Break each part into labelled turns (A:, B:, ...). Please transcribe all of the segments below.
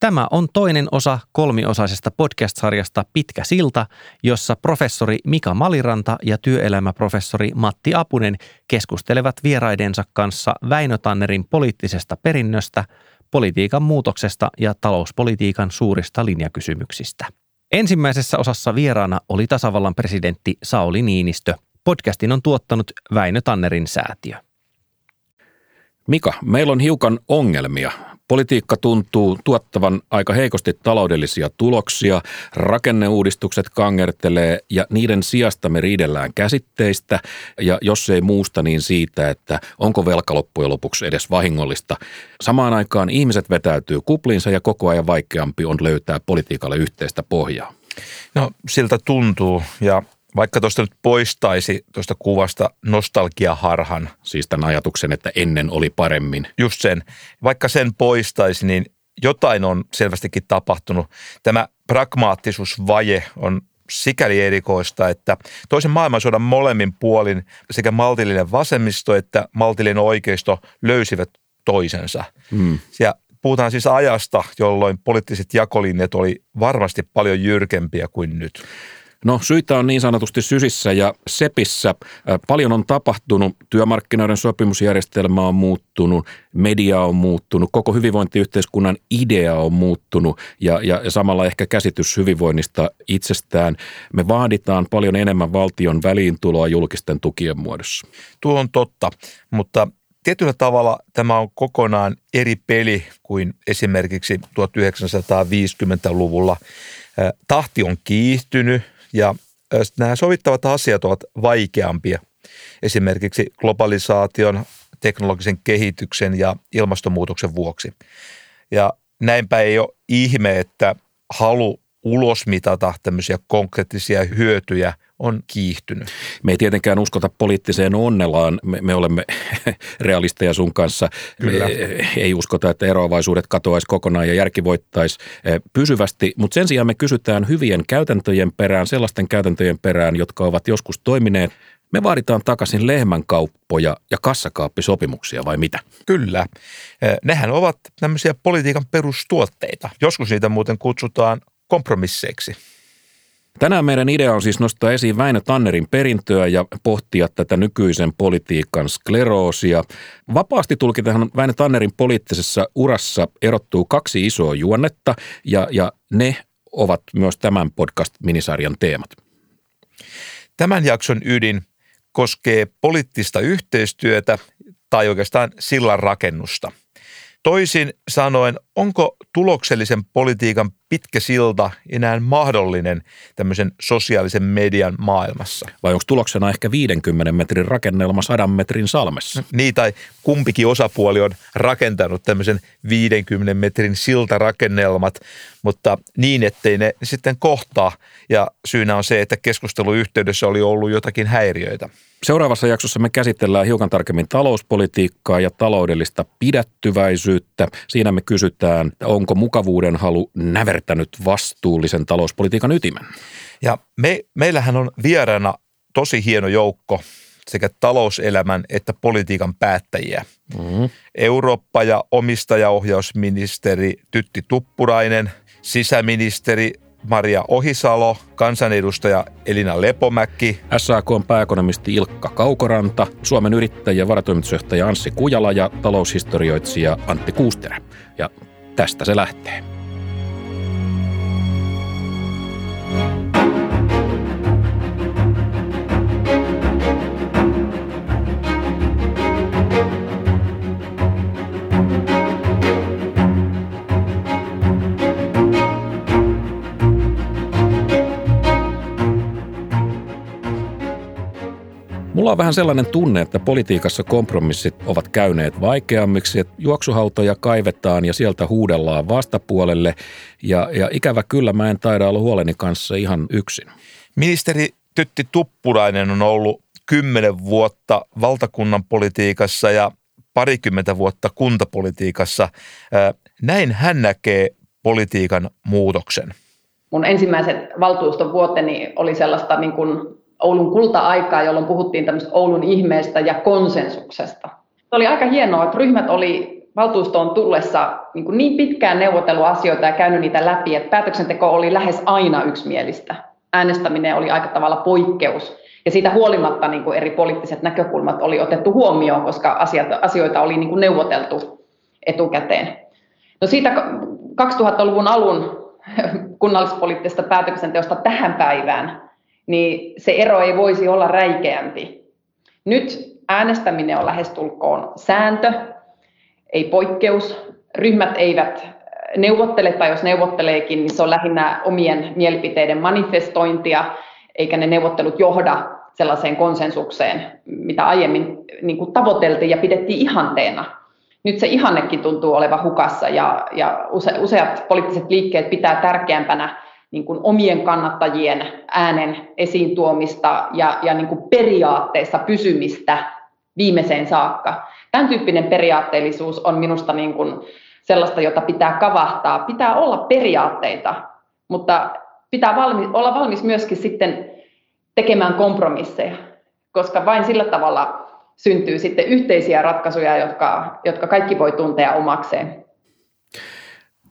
A: Tämä on toinen osa kolmiosaisesta podcast-sarjasta Pitkä silta, jossa professori Mika Maliranta ja työelämäprofessori Matti Apunen keskustelevat vieraidensa kanssa Väinö Tannerin poliittisesta perinnöstä, politiikan muutoksesta ja talouspolitiikan suurista linjakysymyksistä. Ensimmäisessä osassa vieraana oli tasavallan presidentti Sauli Niinistö. Podcastin on tuottanut Väinö Tannerin säätiö.
B: Mika, meillä on hiukan ongelmia. Politiikka tuntuu tuottavan aika heikosti taloudellisia tuloksia, rakenneuudistukset kangertelee ja niiden sijasta me riidellään käsitteistä ja jos ei muusta niin siitä, että onko velka loppujen lopuksi edes vahingollista. Samaan aikaan ihmiset vetäytyy kuplinsa ja koko ajan vaikeampi on löytää politiikalle yhteistä pohjaa.
C: No siltä tuntuu ja vaikka tuosta nyt poistaisi tuosta kuvasta nostalgiaharhan.
B: Siis tämän ajatuksen, että ennen oli paremmin.
C: Just sen. Vaikka sen poistaisi, niin jotain on selvästikin tapahtunut. Tämä pragmaattisuusvaje on sikäli erikoista, että toisen maailmansodan molemmin puolin sekä maltillinen vasemmisto että maltillinen oikeisto löysivät toisensa. Hmm. Ja puhutaan siis ajasta, jolloin poliittiset jakolinjat oli varmasti paljon jyrkempiä kuin nyt.
B: No syitä on niin sanotusti sysissä ja sepissä. Paljon on tapahtunut, työmarkkinoiden sopimusjärjestelmä on muuttunut, media on muuttunut, koko hyvinvointiyhteiskunnan idea on muuttunut ja, ja, samalla ehkä käsitys hyvinvoinnista itsestään. Me vaaditaan paljon enemmän valtion väliintuloa julkisten tukien muodossa.
C: Tuo on totta, mutta tietyllä tavalla tämä on kokonaan eri peli kuin esimerkiksi 1950-luvulla. Tahti on kiihtynyt, ja nämä sovittavat asiat ovat vaikeampia. Esimerkiksi globalisaation, teknologisen kehityksen ja ilmastonmuutoksen vuoksi. Ja näinpä ei ole ihme, että halu ulosmitata tämmöisiä konkreettisia hyötyjä on kiihtynyt.
B: Me ei tietenkään uskota poliittiseen onnellaan. Me, me olemme realisteja sun kanssa. Kyllä. Ei uskota, että eroavaisuudet katoaisi kokonaan ja järki voittaisi eh, pysyvästi, mutta sen sijaan me kysytään hyvien käytäntöjen perään, sellaisten käytäntöjen perään, jotka ovat joskus toimineet. Me vaaditaan takaisin lehmänkauppoja ja kassakaappisopimuksia vai mitä?
C: Kyllä. Eh, nehän ovat tämmöisiä politiikan perustuotteita. Joskus niitä muuten kutsutaan kompromisseiksi.
B: Tänään meidän idea on siis nostaa esiin Väinö Tannerin perintöä ja pohtia tätä nykyisen politiikan skleroosia. Vapaasti tulkitahan Väinö Tannerin poliittisessa urassa erottuu kaksi isoa juonnetta ja, ja ne ovat myös tämän podcast-minisarjan teemat.
C: Tämän jakson ydin koskee poliittista yhteistyötä tai oikeastaan sillan rakennusta – Toisin sanoen, onko tuloksellisen politiikan pitkä silta enää mahdollinen tämmöisen sosiaalisen median maailmassa?
B: Vai onko tuloksena ehkä 50 metrin rakennelma 100 metrin salmessa?
C: Niin, tai kumpikin osapuoli on rakentanut tämmöisen 50 metrin siltarakennelmat, mutta niin, ettei ne sitten kohtaa. Ja syynä on se, että keskusteluyhteydessä oli ollut jotakin häiriöitä.
B: Seuraavassa jaksossa me käsitellään hiukan tarkemmin talouspolitiikkaa ja taloudellista pidättyväisyyttä. Siinä me kysytään, onko mukavuuden halu nävertänyt vastuullisen talouspolitiikan ytimen.
C: Ja me, meillähän on vieraana tosi hieno joukko sekä talouselämän että politiikan päättäjiä. Mm-hmm. Eurooppa- ja omistajaohjausministeri Tytti Tuppurainen, sisäministeri Maria Ohisalo, kansanedustaja Elina Lepomäki,
B: on pääekonomisti Ilkka Kaukoranta, Suomen yrittäjien varatoimitusjohtaja Anssi Kujala ja taloushistorioitsija Antti Kuusterä. Ja tästä se lähtee. Mulla on vähän sellainen tunne, että politiikassa kompromissit ovat käyneet vaikeammiksi, että juoksuhautoja kaivetaan ja sieltä huudellaan vastapuolelle ja, ja ikävä kyllä mä en taida olla huoleni kanssa ihan yksin.
C: Ministeri Tytti Tuppurainen on ollut kymmenen vuotta valtakunnan politiikassa ja parikymmentä vuotta kuntapolitiikassa. Näin hän näkee politiikan muutoksen.
D: Mun ensimmäiset valtuuston vuoteni oli sellaista niin kuin Oulun kulta-aikaa, jolloin puhuttiin tämmöistä Oulun ihmeestä ja konsensuksesta. Se oli aika hienoa, että ryhmät oli valtuustoon tullessa niin, niin pitkään neuvotellut asioita ja käynyt niitä läpi, että päätöksenteko oli lähes aina yksimielistä. Äänestäminen oli aika tavalla poikkeus. Ja siitä huolimatta niin kuin eri poliittiset näkökulmat oli otettu huomioon, koska asiat, asioita oli niin kuin neuvoteltu etukäteen. No siitä 2000-luvun alun kunnallispoliittisesta päätöksenteosta tähän päivään, niin se ero ei voisi olla räikeämpi. Nyt äänestäminen on lähestulkoon sääntö, ei poikkeus. Ryhmät eivät neuvottele, tai jos neuvotteleekin, niin se on lähinnä omien mielipiteiden manifestointia, eikä ne neuvottelut johda sellaiseen konsensukseen, mitä aiemmin niin kuin tavoiteltiin ja pidettiin ihanteena. Nyt se ihannekin tuntuu olevan hukassa ja, ja use, useat poliittiset liikkeet pitää tärkeämpänä niin kuin omien kannattajien äänen esiin tuomista ja, ja niin kuin periaatteessa pysymistä viimeiseen saakka. Tämän tyyppinen periaatteellisuus on minusta niin kuin sellaista, jota pitää kavahtaa. Pitää olla periaatteita, mutta pitää valmi, olla valmis myöskin sitten tekemään kompromisseja, koska vain sillä tavalla syntyy sitten yhteisiä ratkaisuja, jotka, jotka kaikki voi tuntea omakseen.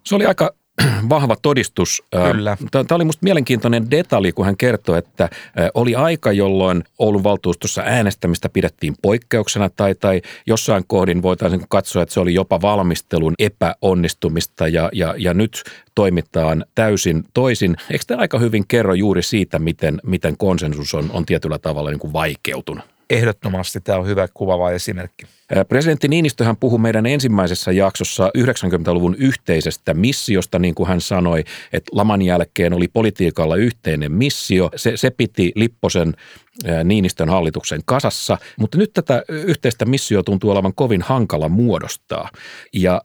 B: Se oli aika vahva todistus.
C: Kyllä.
B: Tämä oli minusta mielenkiintoinen detalji, kun hän kertoi, että oli aika, jolloin Oulun valtuustossa äänestämistä pidettiin poikkeuksena tai, tai jossain kohdin voitaisiin katsoa, että se oli jopa valmistelun epäonnistumista ja, ja, ja nyt toimitaan täysin toisin. Eikö tämä aika hyvin kerro juuri siitä, miten, miten konsensus on, on tietyllä tavalla niin kuin vaikeutunut?
C: Ehdottomasti tämä on hyvä kuvava esimerkki.
B: Presidentti Niinistöhän puhui meidän ensimmäisessä jaksossa 90-luvun yhteisestä missiosta, niin kuin hän sanoi, että laman jälkeen oli politiikalla yhteinen missio. Se, se piti Lipposen Niinistön hallituksen kasassa, mutta nyt tätä yhteistä missio tuntuu olevan kovin hankala muodostaa. Ja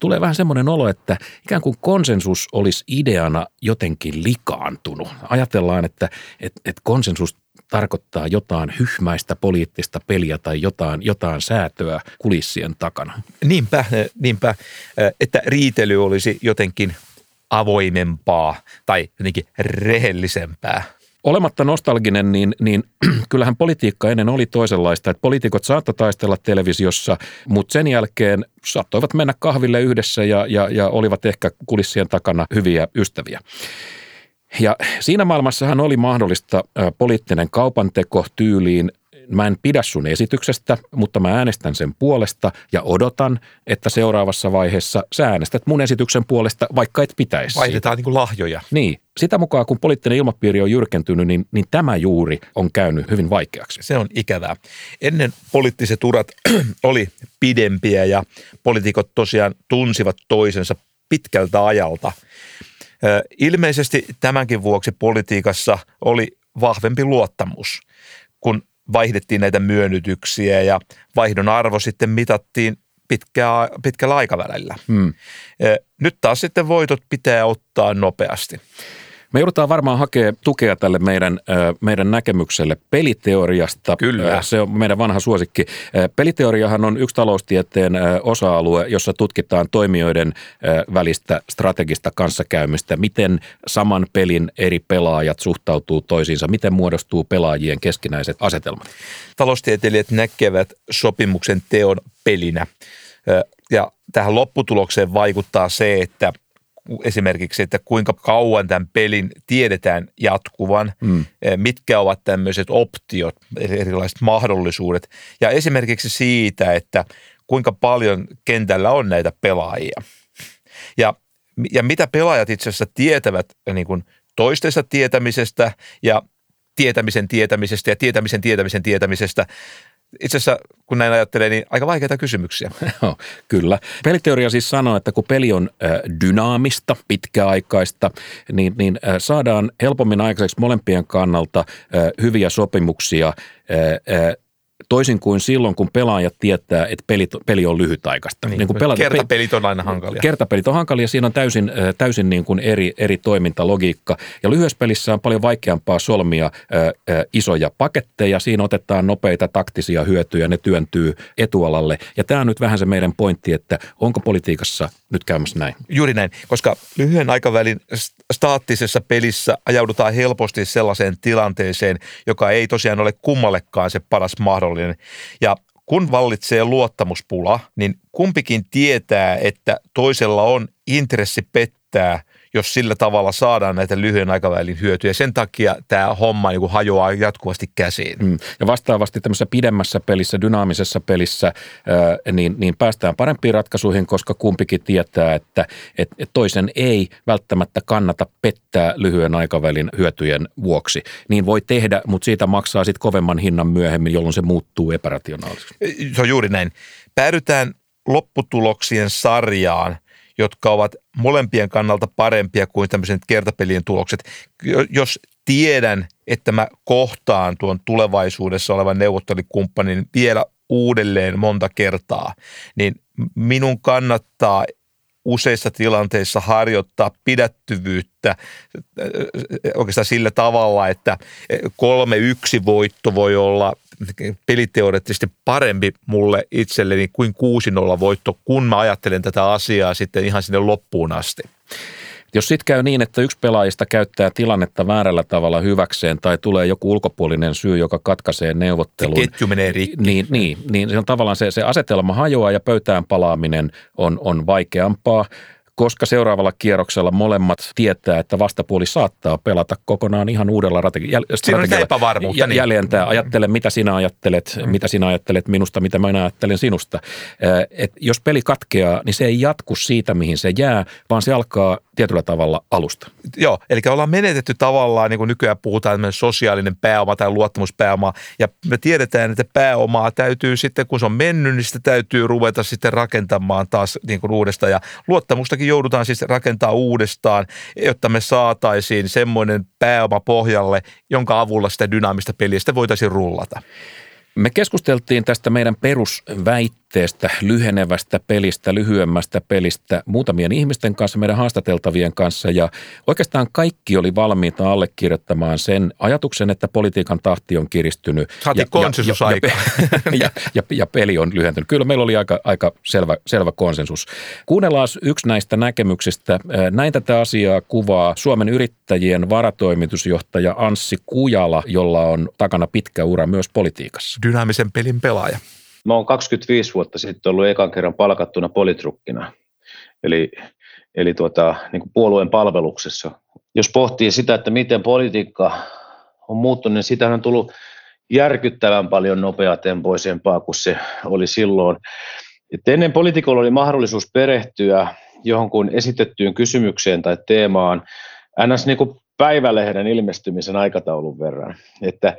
B: tulee vähän semmoinen olo, että ikään kuin konsensus olisi ideana jotenkin likaantunut. Ajatellaan, että, että, että konsensus tarkoittaa jotain hyhmäistä poliittista peliä tai jotain, jotain säätöä kulissien takana.
C: Niinpä, niinpä, että riitely olisi jotenkin avoimempaa tai jotenkin rehellisempää.
B: Olematta nostalginen, niin, niin kyllähän politiikka ennen oli toisenlaista. Että poliitikot saattoi taistella televisiossa, mutta sen jälkeen saattoivat mennä kahville yhdessä ja, ja, ja olivat ehkä kulissien takana hyviä ystäviä. Ja siinä maailmassahan oli mahdollista poliittinen kaupanteko tyyliin mä en pidä sun esityksestä, mutta mä äänestän sen puolesta ja odotan, että seuraavassa vaiheessa sä äänestät mun esityksen puolesta, vaikka et pitäisi.
C: Vaihdetaan niin kuin lahjoja.
B: Niin. Sitä mukaan, kun poliittinen ilmapiiri on jyrkentynyt, niin, niin tämä juuri on käynyt hyvin vaikeaksi.
C: Se on ikävää. Ennen poliittiset urat oli pidempiä ja poliitikot tosiaan tunsivat toisensa pitkältä ajalta. Ilmeisesti tämänkin vuoksi politiikassa oli vahvempi luottamus, kun vaihdettiin näitä myönnytyksiä ja vaihdon arvo sitten mitattiin pitkä, pitkällä aikavälillä. Hmm. Nyt taas sitten voitot pitää ottaa nopeasti.
B: Me joudutaan varmaan hakemaan tukea tälle meidän, meidän näkemykselle peliteoriasta.
C: Kyllä.
B: Se on meidän vanha suosikki. Peliteoriahan on yksi taloustieteen osa-alue, jossa tutkitaan toimijoiden välistä strategista kanssakäymistä, miten saman pelin eri pelaajat suhtautuu toisiinsa, miten muodostuu pelaajien keskinäiset asetelmat.
C: Taloustieteilijät näkevät sopimuksen teon pelinä. Ja tähän lopputulokseen vaikuttaa se, että – esimerkiksi, että kuinka kauan tämän pelin tiedetään jatkuvan, mm. mitkä ovat tämmöiset optiot, erilaiset mahdollisuudet ja esimerkiksi siitä, että kuinka paljon kentällä on näitä pelaajia. Ja, ja mitä pelaajat itse asiassa tietävät niin kuin toistensa tietämisestä ja tietämisen tietämisestä ja tietämisen tietämisen tietämisestä itse asiassa, kun näin ajattelee, niin aika vaikeita kysymyksiä.
B: Kyllä. Peliteoria siis sanoo, että kun peli on dynaamista, pitkäaikaista, niin, niin saadaan helpommin aikaiseksi molempien kannalta hyviä sopimuksia Toisin kuin silloin, kun pelaajat tietää, että pelit, peli on lyhytaikaista.
C: Niin, niin
B: kun
C: pelata, kertapelit on aina hankalia.
B: Kertapelit on hankalia, siinä on täysin, täysin niin kuin eri, eri toimintalogiikka. Ja lyhyessä pelissä on paljon vaikeampaa solmia ä, ä, isoja paketteja. Siinä otetaan nopeita taktisia hyötyjä, ne työntyy etualalle. Ja tämä on nyt vähän se meidän pointti, että onko politiikassa nyt käymässä näin?
C: Juuri näin, koska lyhyen aikavälin staattisessa pelissä ajaudutaan helposti sellaiseen tilanteeseen, joka ei tosiaan ole kummallekaan se paras mahdollinen. Ja kun vallitsee luottamuspula, niin kumpikin tietää, että toisella on intressi pettää – jos sillä tavalla saadaan näitä lyhyen aikavälin hyötyjä. Sen takia tämä homma niin hajoaa jatkuvasti käsiin. Mm.
B: Ja vastaavasti tämmöisessä pidemmässä pelissä, dynaamisessa pelissä, niin, niin päästään parempiin ratkaisuihin, koska kumpikin tietää, että et, et toisen ei välttämättä kannata pettää lyhyen aikavälin hyötyjen vuoksi. Niin voi tehdä, mutta siitä maksaa sitten kovemman hinnan myöhemmin, jolloin se muuttuu epärationaaliseksi.
C: Se on juuri näin. Päädytään lopputuloksien sarjaan, jotka ovat molempien kannalta parempia kuin tämmöisen kertapelien tulokset. Jos tiedän, että mä kohtaan tuon tulevaisuudessa olevan neuvottelukumppanin vielä uudelleen monta kertaa, niin minun kannattaa useissa tilanteissa harjoittaa pidättyvyyttä oikeastaan sillä tavalla, että kolme yksi voitto voi olla peliteoreettisesti parempi mulle itselleni kuin 6-0 voitto, kun mä ajattelen tätä asiaa sitten ihan sinne loppuun asti.
B: Jos sitten käy niin, että yksi pelaajista käyttää tilannetta väärällä tavalla hyväkseen tai tulee joku ulkopuolinen syy, joka katkaisee neuvottelun.
C: Se ketju menee rikki.
B: Niin, niin, niin se on tavallaan se, se asetelma hajoaa ja pöytään palaaminen on, on vaikeampaa koska seuraavalla kierroksella molemmat tietää, että vastapuoli saattaa pelata kokonaan ihan uudella strategialla.
C: Siinä on.
B: Niin. Jäljentää, ajattele mitä sinä ajattelet, mm. mitä sinä ajattelet minusta, mitä mä ajattelen sinusta. Et jos peli katkeaa, niin se ei jatku siitä, mihin se jää, vaan se alkaa tietyllä tavalla alusta.
C: Joo, eli ollaan menetetty tavallaan, niin kuin nykyään puhutaan, sosiaalinen pääoma tai luottamuspääoma, ja me tiedetään, että pääomaa täytyy sitten, kun se on mennyt, niin sitä täytyy ruveta sitten rakentamaan taas niin kuin uudestaan, ja luottamustakin joudutaan siis rakentaa uudestaan, jotta me saataisiin semmoinen pääoma pohjalle, jonka avulla sitä dynaamista peliä sitä voitaisiin rullata.
B: Me keskusteltiin tästä meidän perusväitteestä, lyhenevästä pelistä, lyhyemmästä pelistä muutamien ihmisten kanssa, meidän haastateltavien kanssa ja oikeastaan kaikki oli valmiita allekirjoittamaan sen ajatuksen, että politiikan tahti on kiristynyt.
C: Saatiin konsensus ja, ja,
B: ja, ja, ja, ja peli on lyhentynyt. Kyllä meillä oli aika, aika selvä, selvä konsensus. Kuunnellaan yksi näistä näkemyksistä. Näin tätä asiaa kuvaa Suomen yrittäjien varatoimitusjohtaja Anssi Kujala, jolla on takana pitkä ura myös politiikassa
C: dynaamisen pelin pelaaja?
E: Mä oon 25 vuotta sitten ollut ekan kerran palkattuna politrukkina, eli, eli tuota, niin kuin puolueen palveluksessa. Jos pohtii sitä, että miten politiikka on muuttunut, niin sitä on tullut järkyttävän paljon nopeatempoisempaa kuin se oli silloin. Et ennen poliitikolla oli mahdollisuus perehtyä johonkin esitettyyn kysymykseen tai teemaan ns. Niin kuin päivälehden ilmestymisen aikataulun verran. Että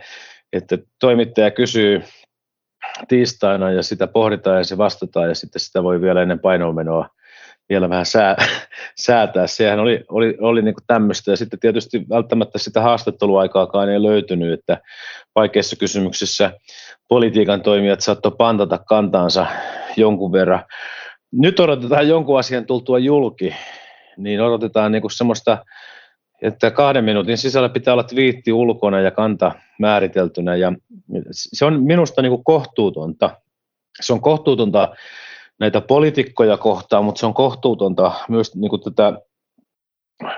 E: että toimittaja kysyy tiistaina ja sitä pohditaan ja se vastataan ja sitten sitä voi vielä ennen painoomenoa vielä vähän sää, säätää. Sehän oli, oli, oli niin kuin tämmöistä ja sitten tietysti välttämättä sitä haastatteluaikaakaan ei löytynyt, että vaikeissa kysymyksissä politiikan toimijat saattoi pantata kantaansa jonkun verran. Nyt odotetaan jonkun asian tultua julki, niin odotetaan niin kuin semmoista että kahden minuutin sisällä pitää olla twiitti ulkona ja kanta määriteltynä ja se on minusta niin kuin kohtuutonta. Se on kohtuutonta näitä poliitikkoja kohtaan, mutta se on kohtuutonta myös niin kuin tätä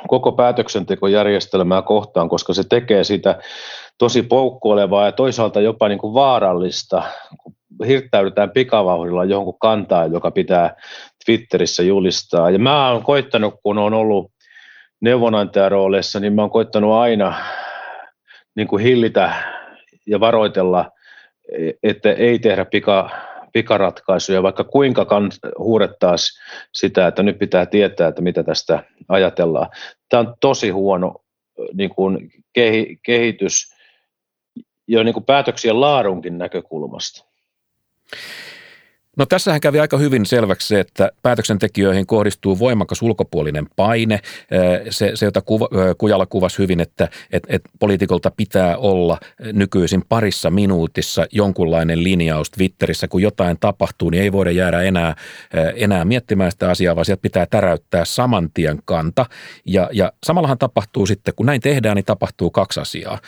E: koko päätöksentekojärjestelmää kohtaan, koska se tekee sitä tosi poukkoilevaa ja toisaalta jopa niin kuin vaarallista, kun hirttäydytään pikavauhdilla johonkin kantaan, joka pitää Twitterissä julistaa. Ja mä oon koittanut, kun on ollut neuvonantajarooleissa, niin mä oon koittanut aina niin kuin hillitä ja varoitella, että ei tehdä pika, pikaratkaisuja, vaikka kuinka huurettaisiin sitä, että nyt pitää tietää, että mitä tästä ajatellaan. Tämä on tosi huono niin kuin kehi, kehitys jo niin kuin päätöksien laadunkin näkökulmasta.
B: No tässähän kävi aika hyvin selväksi se, että päätöksentekijöihin kohdistuu voimakas ulkopuolinen paine. Se, se jota kuva, Kujala kuvasi hyvin, että et, et poliitikolta pitää olla nykyisin parissa minuutissa jonkunlainen linjaus Twitterissä. Kun jotain tapahtuu, niin ei voida jäädä enää, enää miettimään sitä asiaa, vaan sieltä pitää täräyttää saman tien kanta. Ja, ja samallahan tapahtuu sitten, kun näin tehdään, niin tapahtuu kaksi asiaa.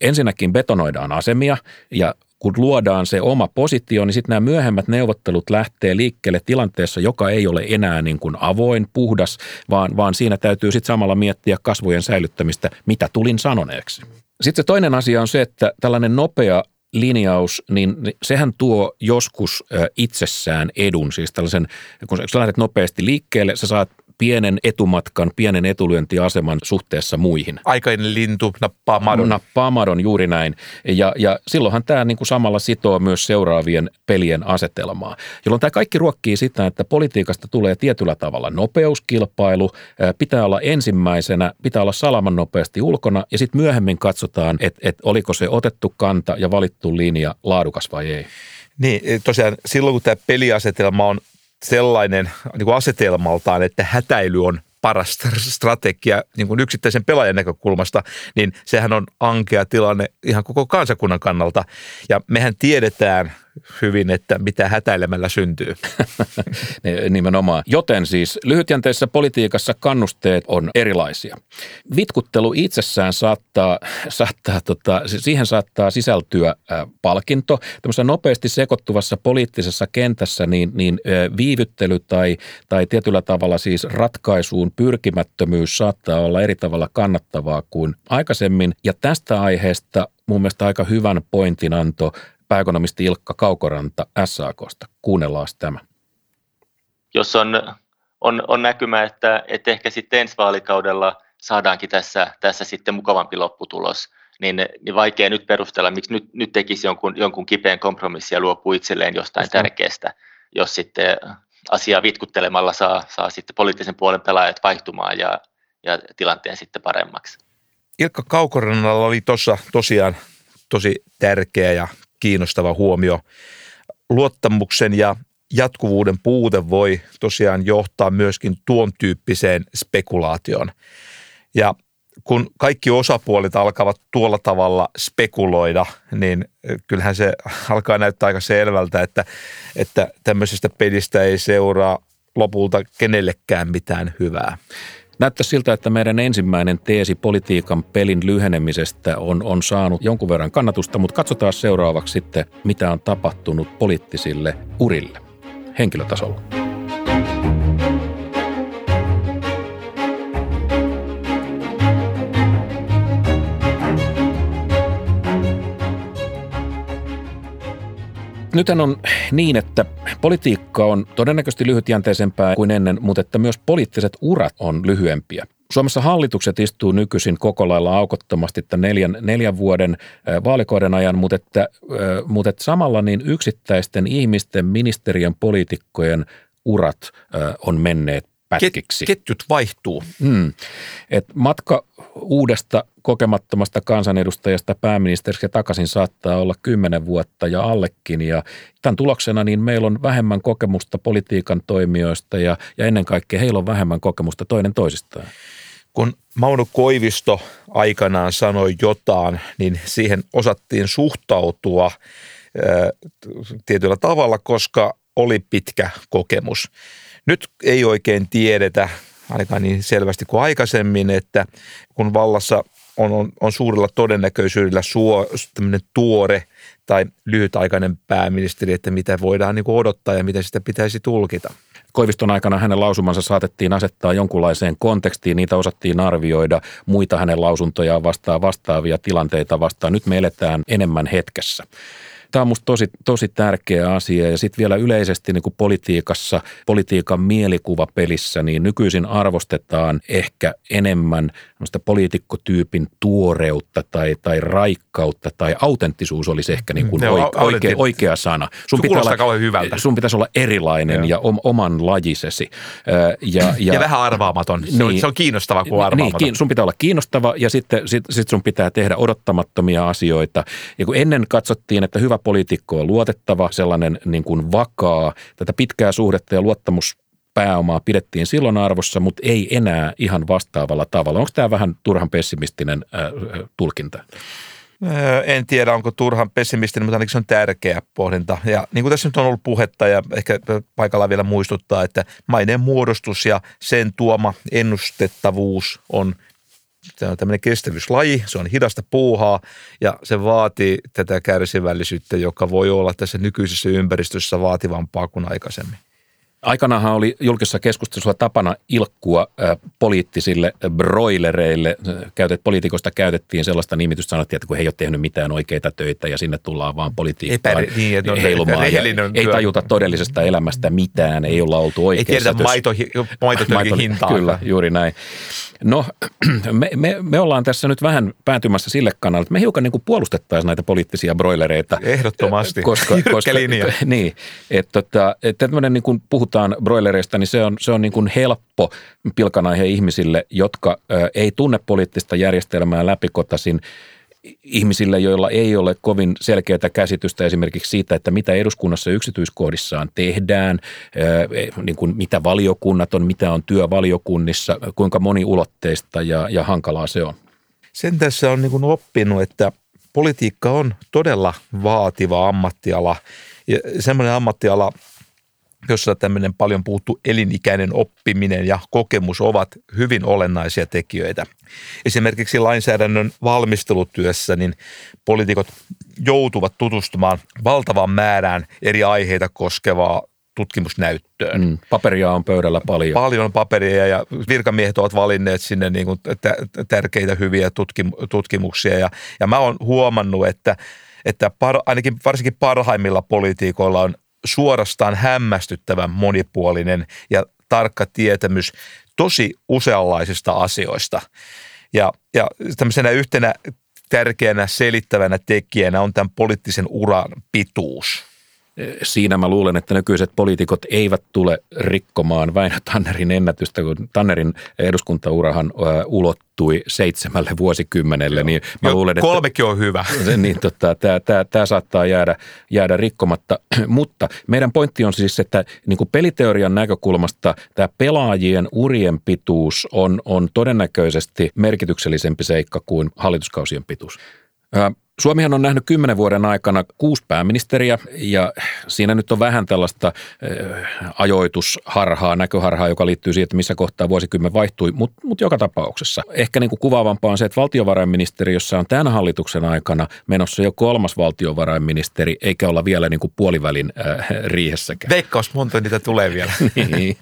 B: Ensinnäkin betonoidaan asemia ja kun luodaan se oma positio, niin sitten nämä myöhemmät neuvottelut lähtee liikkeelle tilanteessa, joka ei ole enää niin kuin avoin, puhdas, vaan, vaan siinä täytyy sitten samalla miettiä kasvojen säilyttämistä, mitä tulin sanoneeksi. Sitten se toinen asia on se, että tällainen nopea linjaus, niin sehän tuo joskus itsessään edun. Siis tällaisen, kun sä lähdet nopeasti liikkeelle, sä saat pienen etumatkan, pienen etulyöntiaseman suhteessa muihin.
C: Aikainen lintu nappaa madon.
B: Nappaa madon, juuri näin. Ja, ja silloinhan tämä niin kuin samalla sitoo myös seuraavien pelien asetelmaa, jolloin tämä kaikki ruokkii sitä, että politiikasta tulee tietyllä tavalla nopeuskilpailu, pitää olla ensimmäisenä, pitää olla salaman nopeasti ulkona ja sitten myöhemmin katsotaan, että, että oliko se otettu kanta ja valittu linja laadukas vai ei.
C: Niin, tosiaan silloin kun tämä peliasetelma on sellainen niin kuin asetelmaltaan, että hätäily on paras strategia niin kuin yksittäisen pelaajan näkökulmasta, niin sehän on ankea tilanne ihan koko kansakunnan kannalta. Ja mehän tiedetään hyvin, että mitä hätäilemällä syntyy.
B: Nimenomaan. Joten siis lyhytjänteisessä politiikassa kannusteet on erilaisia. Vitkuttelu itsessään saattaa, saattaa tota, siihen saattaa sisältyä äh, palkinto. Tämmöisessä nopeasti sekoittuvassa poliittisessa kentässä niin, niin äh, viivyttely tai, tai tietyllä tavalla siis ratkaisuun pyrkimättömyys saattaa olla eri tavalla kannattavaa kuin aikaisemmin. Ja tästä aiheesta mun mielestä aika hyvän pointin antoi pääekonomisti Ilkka Kaukoranta SAKsta. Kuunnellaan tämä.
F: Jos on, on, on näkymä, että, että ehkä sitten ensi vaalikaudella saadaankin tässä, tässä sitten mukavampi lopputulos, niin, niin vaikea nyt perustella, miksi nyt, nyt tekisi jonkun, jonkun kipeän kompromissin ja luopuu itselleen jostain Just tärkeästä, jos sitten asiaa vitkuttelemalla saa, saa sitten poliittisen puolen pelaajat vaihtumaan ja, ja tilanteen sitten paremmaksi.
C: Ilkka Kaukorannalla oli tuossa tosiaan tosi tärkeä ja kiinnostava huomio. Luottamuksen ja jatkuvuuden puute voi tosiaan johtaa myöskin tuon tyyppiseen spekulaatioon. Ja kun kaikki osapuolet alkavat tuolla tavalla spekuloida, niin kyllähän se alkaa näyttää aika selvältä, että, että tämmöisestä pelistä ei seuraa lopulta kenellekään mitään hyvää.
B: Näyttää siltä, että meidän ensimmäinen teesi politiikan pelin lyhenemisestä on, on saanut jonkun verran kannatusta, mutta katsotaan seuraavaksi sitten, mitä on tapahtunut poliittisille urille henkilötasolla. Nythän on niin, että politiikka on todennäköisesti lyhytjänteisempää kuin ennen, mutta että myös poliittiset urat on lyhyempiä. Suomessa hallitukset istuu nykyisin koko lailla aukottomasti tämän neljän, neljän vuoden vaalikauden ajan, mutta, että, mutta että samalla niin yksittäisten ihmisten, ministeriön, poliitikkojen urat on menneet pätkiksi.
C: Ketjut vaihtuu.
B: Mm. Et matka uudesta kokemattomasta kansanedustajasta pääministeriksi takaisin saattaa olla kymmenen vuotta ja allekin. Ja tämän tuloksena niin meillä on vähemmän kokemusta politiikan toimijoista ja, ja ennen kaikkea heillä on vähemmän kokemusta toinen toisistaan.
C: Kun Mauno Koivisto aikanaan sanoi jotain, niin siihen osattiin suhtautua ää, tietyllä tavalla, koska oli pitkä kokemus. Nyt ei oikein tiedetä, ainakaan niin selvästi kuin aikaisemmin, että kun vallassa on, on, on suurella todennäköisyydellä suo, tuore tai lyhytaikainen pääministeri, että mitä voidaan niin odottaa ja miten sitä pitäisi tulkita.
B: Koiviston aikana hänen lausumansa saatettiin asettaa jonkunlaiseen kontekstiin, niitä osattiin arvioida, muita hänen lausuntojaan vastaan vastaavia tilanteita vastaan. Nyt me eletään enemmän hetkessä. Tämä on minusta tosi, tosi tärkeä asia ja sitten vielä yleisesti niin kuin politiikassa, politiikan mielikuvapelissä, niin nykyisin arvostetaan ehkä enemmän poliitikkotyypin tuoreutta tai, tai raikkautta tai autenttisuus olisi ehkä niin kuin mm, oike, oikea, oikea sana.
C: Sun, pitää olla, hyvältä.
B: sun pitäisi olla erilainen ja, ja oman lajisesi.
C: Ja, ja, ja vähän arvaamaton. Se, niin, on, se on kiinnostava kuin arvaamaton.
B: Niin, sun pitää olla kiinnostava ja sitten sit, sit sun pitää tehdä odottamattomia asioita. Ja kun ennen katsottiin, että hyvä poliitikko on luotettava, sellainen niin kuin vakaa, tätä pitkää suhdetta ja luottamus pääomaa pidettiin silloin arvossa, mutta ei enää ihan vastaavalla tavalla. Onko tämä vähän turhan pessimistinen äh, tulkinta?
C: En tiedä, onko turhan pessimistinen, mutta ainakin se on tärkeä pohdinta. Ja niin kuin tässä nyt on ollut puhetta ja ehkä paikalla vielä muistuttaa, että maineen muodostus ja sen tuoma ennustettavuus on se on tämmöinen kestävyyslaji, se on hidasta puuhaa ja se vaatii tätä kärsivällisyyttä, joka voi olla tässä nykyisessä ympäristössä vaativampaa kuin aikaisemmin.
B: Aikanaanhan oli julkisessa keskustelussa tapana ilkkua äh, poliittisille broilereille. Käytet, poliitikosta käytettiin sellaista nimitystä, sanottiin, että kun he ei ole tehnyt mitään oikeita töitä ja sinne tullaan vaan politiikkaan Epä, niin, että heilumaan. Ja ei tajuta todellisesta elämästä mitään, ei olla oltu oikeassa.
C: Ei tiedetä maito, maito, hintaa.
B: Kyllä, juuri näin. No, me, me, me ollaan tässä nyt vähän päätymässä sille kannalle, että me hiukan niin kuin puolustettaisiin näitä poliittisia broilereita.
C: Ehdottomasti,
B: koska, koska, linja. Niin, että tota, et tämmöinen niin kuin puhutaan broilereista, niin se on, se on niin kuin helppo pilkanaihe ihmisille, jotka ä, ei tunne poliittista järjestelmää läpikotasin – ihmisille, joilla ei ole kovin selkeää käsitystä esimerkiksi siitä, että mitä eduskunnassa yksityiskohdissaan tehdään, niin kuin mitä valiokunnat on, mitä on työvaliokunnissa, kuinka moniulotteista ja, ja hankalaa se on.
C: Sen tässä on niin kuin oppinut, että politiikka on todella vaativa ammattiala ja semmoinen ammattiala, jossa tämmöinen paljon puhuttu elinikäinen oppiminen ja kokemus ovat hyvin olennaisia tekijöitä. Esimerkiksi lainsäädännön valmistelutyössä niin poliitikot joutuvat tutustumaan valtavaan määrään eri aiheita koskevaa tutkimusnäyttöön. Mm,
B: paperia on pöydällä paljon.
C: Paljon paperia ja virkamiehet ovat valinneet sinne niin kuin tärkeitä hyviä tutkim- tutkimuksia ja, ja mä oon huomannut, että että par, ainakin varsinkin parhaimmilla poliitikoilla on suorastaan hämmästyttävän monipuolinen ja tarkka tietämys tosi useanlaisista asioista. Ja, ja tämmöisenä yhtenä tärkeänä selittävänä tekijänä on tämän poliittisen uran pituus –
B: Siinä mä luulen, että nykyiset poliitikot eivät tule rikkomaan Väinö Tannerin ennätystä, kun Tannerin eduskuntaurahan ulottui seitsemälle vuosikymmenelle. Joo. Niin
C: mä jo, luulen, kolmekin on hyvä.
B: Niin, tota, tämä saattaa jäädä, jäädä rikkomatta. Mutta meidän pointti on siis, että niin kuin peliteorian näkökulmasta tämä pelaajien urien pituus on, on todennäköisesti merkityksellisempi seikka kuin hallituskausien pituus. Suomihan on nähnyt kymmenen vuoden aikana kuusi pääministeriä ja siinä nyt on vähän tällaista ajoitusharhaa, näköharhaa, joka liittyy siihen, että missä kohtaa vuosikymmen vaihtui, mutta mut joka tapauksessa. Ehkä niin kuin kuvaavampaa on se, että valtiovarainministeriössä on tämän hallituksen aikana menossa jo kolmas valtiovarainministeri, eikä olla vielä niin kuin puolivälin äh, riihessäkään.
C: Veikkaus monta niitä tulee vielä. niin.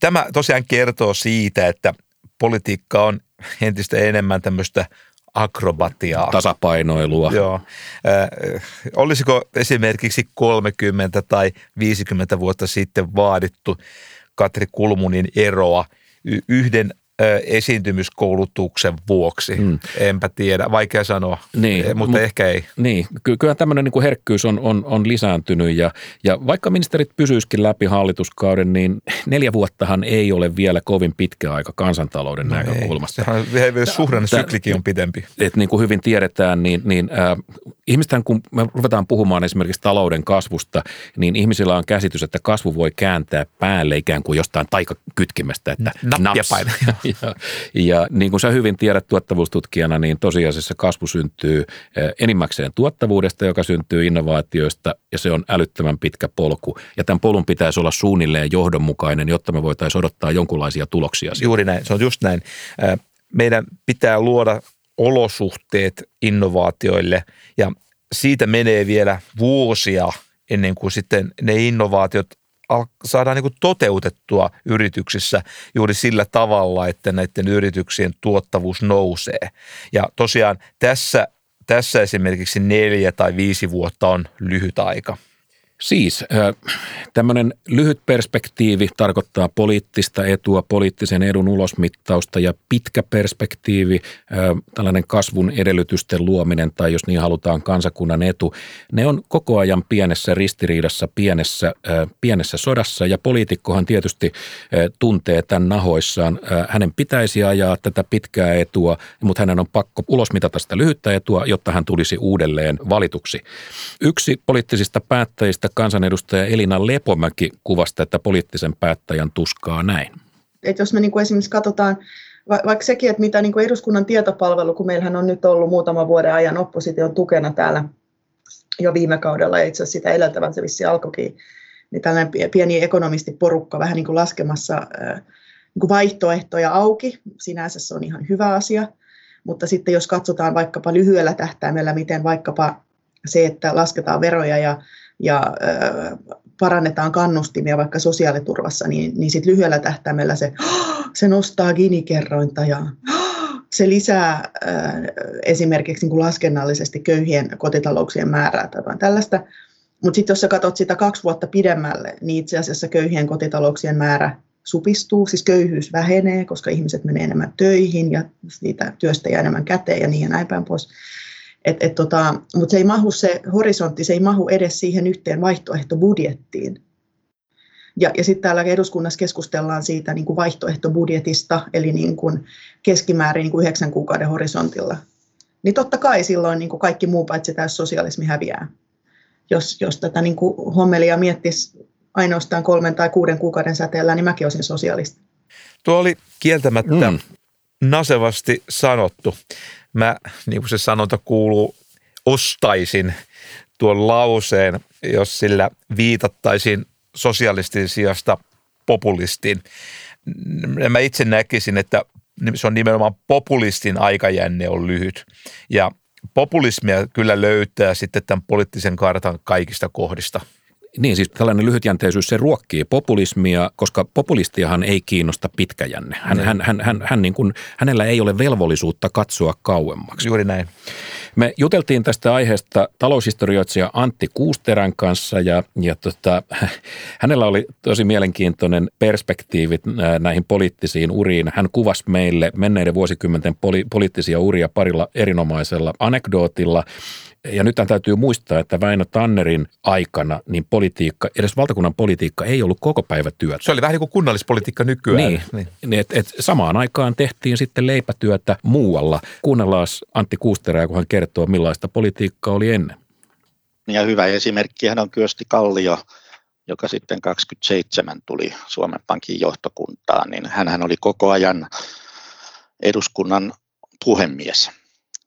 C: Tämä tosiaan kertoo siitä, että politiikka on entistä enemmän tämmöistä akrobatiaa.
B: Tasapainoilua.
C: Joo. Äh, olisiko esimerkiksi 30 tai 50 vuotta sitten vaadittu Katri Kulmunin eroa yhden esiintymyskoulutuksen vuoksi. Mm. Enpä tiedä, vaikea sanoa, niin, e, mutta mu- ehkä ei.
B: Niin, Ky- kyllä tämmöinen niin herkkyys on, on, on lisääntynyt ja, ja vaikka ministerit pysyisikin läpi hallituskauden, niin neljä vuottahan ei ole vielä kovin pitkä aika kansantalouden no näkökulmasta.
C: Ei, syklikin on pidempi.
B: Et niin kuin hyvin tiedetään, niin, niin äh, ihmisten kun me ruvetaan puhumaan esimerkiksi talouden kasvusta, niin ihmisillä on käsitys, että kasvu voi kääntää päälle ikään kuin jostain taikakytkimestä, että
C: naps.
B: ja, ja niin kuin sä hyvin tiedät tuottavuustutkijana, niin tosiasiassa kasvu syntyy eh, enimmäkseen tuottavuudesta, joka syntyy innovaatioista ja se on älyttömän pitkä polku. Ja tämän polun pitäisi olla suunnilleen johdonmukainen, jotta me voitaisiin odottaa jonkunlaisia tuloksia.
C: Juuri näin, se on just näin. Meidän pitää luoda olosuhteet innovaatioille ja siitä menee vielä vuosia ennen kuin sitten ne innovaatiot saadaan niin toteutettua yrityksissä juuri sillä tavalla, että näiden yrityksien tuottavuus nousee. Ja tosiaan tässä, tässä esimerkiksi neljä tai viisi vuotta on lyhyt aika.
B: Siis tämmöinen lyhyt perspektiivi tarkoittaa poliittista etua, poliittisen edun ulosmittausta ja pitkä perspektiivi, tällainen kasvun edellytysten luominen tai jos niin halutaan kansakunnan etu, ne on koko ajan pienessä ristiriidassa, pienessä, pienessä sodassa ja poliitikkohan tietysti tuntee tämän nahoissaan. Hänen pitäisi ajaa tätä pitkää etua, mutta hänen on pakko ulosmitata sitä lyhyttä etua, jotta hän tulisi uudelleen valituksi. Yksi poliittisista päättäjistä kansanedustaja Elina Lepomäki kuvasi tätä poliittisen päättäjän tuskaa näin.
G: Et jos me niin kuin esimerkiksi katsotaan va- vaikka sekin, että mitä niin kuin eduskunnan tietopalvelu, kun meillähän on nyt ollut muutama vuoden ajan opposition tukena täällä jo viime kaudella, ja itse asiassa sitä edeltävän se vissi alkoikin, niin tällainen pieni ekonomistiporukka vähän niin kuin laskemassa niin kuin vaihtoehtoja auki. Sinänsä se on ihan hyvä asia, mutta sitten jos katsotaan vaikkapa lyhyellä tähtäimellä, miten vaikkapa se, että lasketaan veroja ja ja parannetaan kannustimia vaikka sosiaaliturvassa, niin, niin sit lyhyellä tähtäimellä se, se nostaa Gini-kerrointa ja se lisää esimerkiksi niin kuin laskennallisesti köyhien kotitalouksien määrää tai tällaista. Mutta sitten jos sä katsot sitä kaksi vuotta pidemmälle, niin itse asiassa köyhien kotitalouksien määrä supistuu, siis köyhyys vähenee, koska ihmiset menee enemmän töihin ja siitä työstä jää enemmän käteen ja niin ja näin päin pois. Et, et tota, Mutta se ei mahu se horisontti, se ei mahu edes siihen yhteen vaihtoehtobudjettiin. Ja, ja sitten täällä eduskunnassa keskustellaan siitä niin kuin vaihtoehtobudjetista, eli niin kuin keskimäärin niin kuin yhdeksän kuukauden horisontilla. Niin totta kai silloin niin kuin kaikki muu paitsi tämä sosialismi häviää. Jos, jos tätä niin kuin hommelia miettisi ainoastaan kolmen tai kuuden kuukauden säteellä, niin mäkin olisin sosialisti.
C: Tuo oli kieltämättä mm. nasevasti sanottu. Mä, niin kuin se sanonta kuuluu, ostaisin tuon lauseen, jos sillä viitattaisiin sosialistin sijasta populistiin. Mä itse näkisin, että se on nimenomaan populistin aikajänne on lyhyt. Ja populismia kyllä löytää sitten tämän poliittisen kartan kaikista kohdista.
B: Niin, siis tällainen lyhytjänteisyys, se ruokkii populismia, koska populistiahan ei kiinnosta pitkäjänne. Hän, hän, hän, hän, hän niin kuin, hänellä ei ole velvollisuutta katsoa kauemmaksi.
C: Juuri näin.
B: Me juteltiin tästä aiheesta taloushistorioitsija Antti Kuusterän kanssa ja, ja tota, hänellä oli tosi mielenkiintoinen perspektiivit näihin poliittisiin uriin. Hän kuvasi meille menneiden vuosikymmenten poli, poliittisia uria parilla erinomaisella anekdootilla ja nyt täytyy muistaa, että Väinö Tannerin aikana niin politiikka, edes valtakunnan politiikka ei ollut koko päivä työtä.
C: Se oli vähän niin kuin kunnallispolitiikka nykyään.
B: Niin, niin. Et, et samaan aikaan tehtiin sitten leipätyötä muualla. Kuunnellaan Antti Kuusterää, kun hän kertoo, millaista politiikkaa oli ennen.
H: Ja hyvä esimerkkihän on Kyösti Kallio, joka sitten 27 tuli Suomen Pankin johtokuntaan, niin hän oli koko ajan eduskunnan puhemies.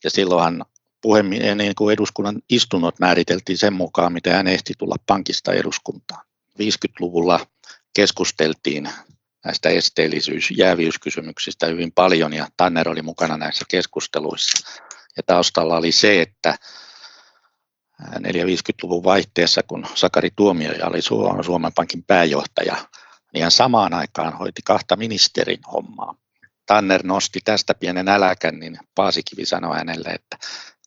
H: Ja silloin puhemie- niin kuin eduskunnan istunnot määriteltiin sen mukaan, miten hän ehti tulla pankista eduskuntaan. 50-luvulla keskusteltiin näistä esteellisyys- jääviyskysymyksistä hyvin paljon ja Tanner oli mukana näissä keskusteluissa. Ja taustalla oli se, että 450-luvun vaihteessa, kun Sakari Tuomioja oli Suomen Pankin pääjohtaja, niin hän samaan aikaan hoiti kahta ministerin hommaa. Tanner nosti tästä pienen äläkän, niin Paasikivi sanoi hänelle, että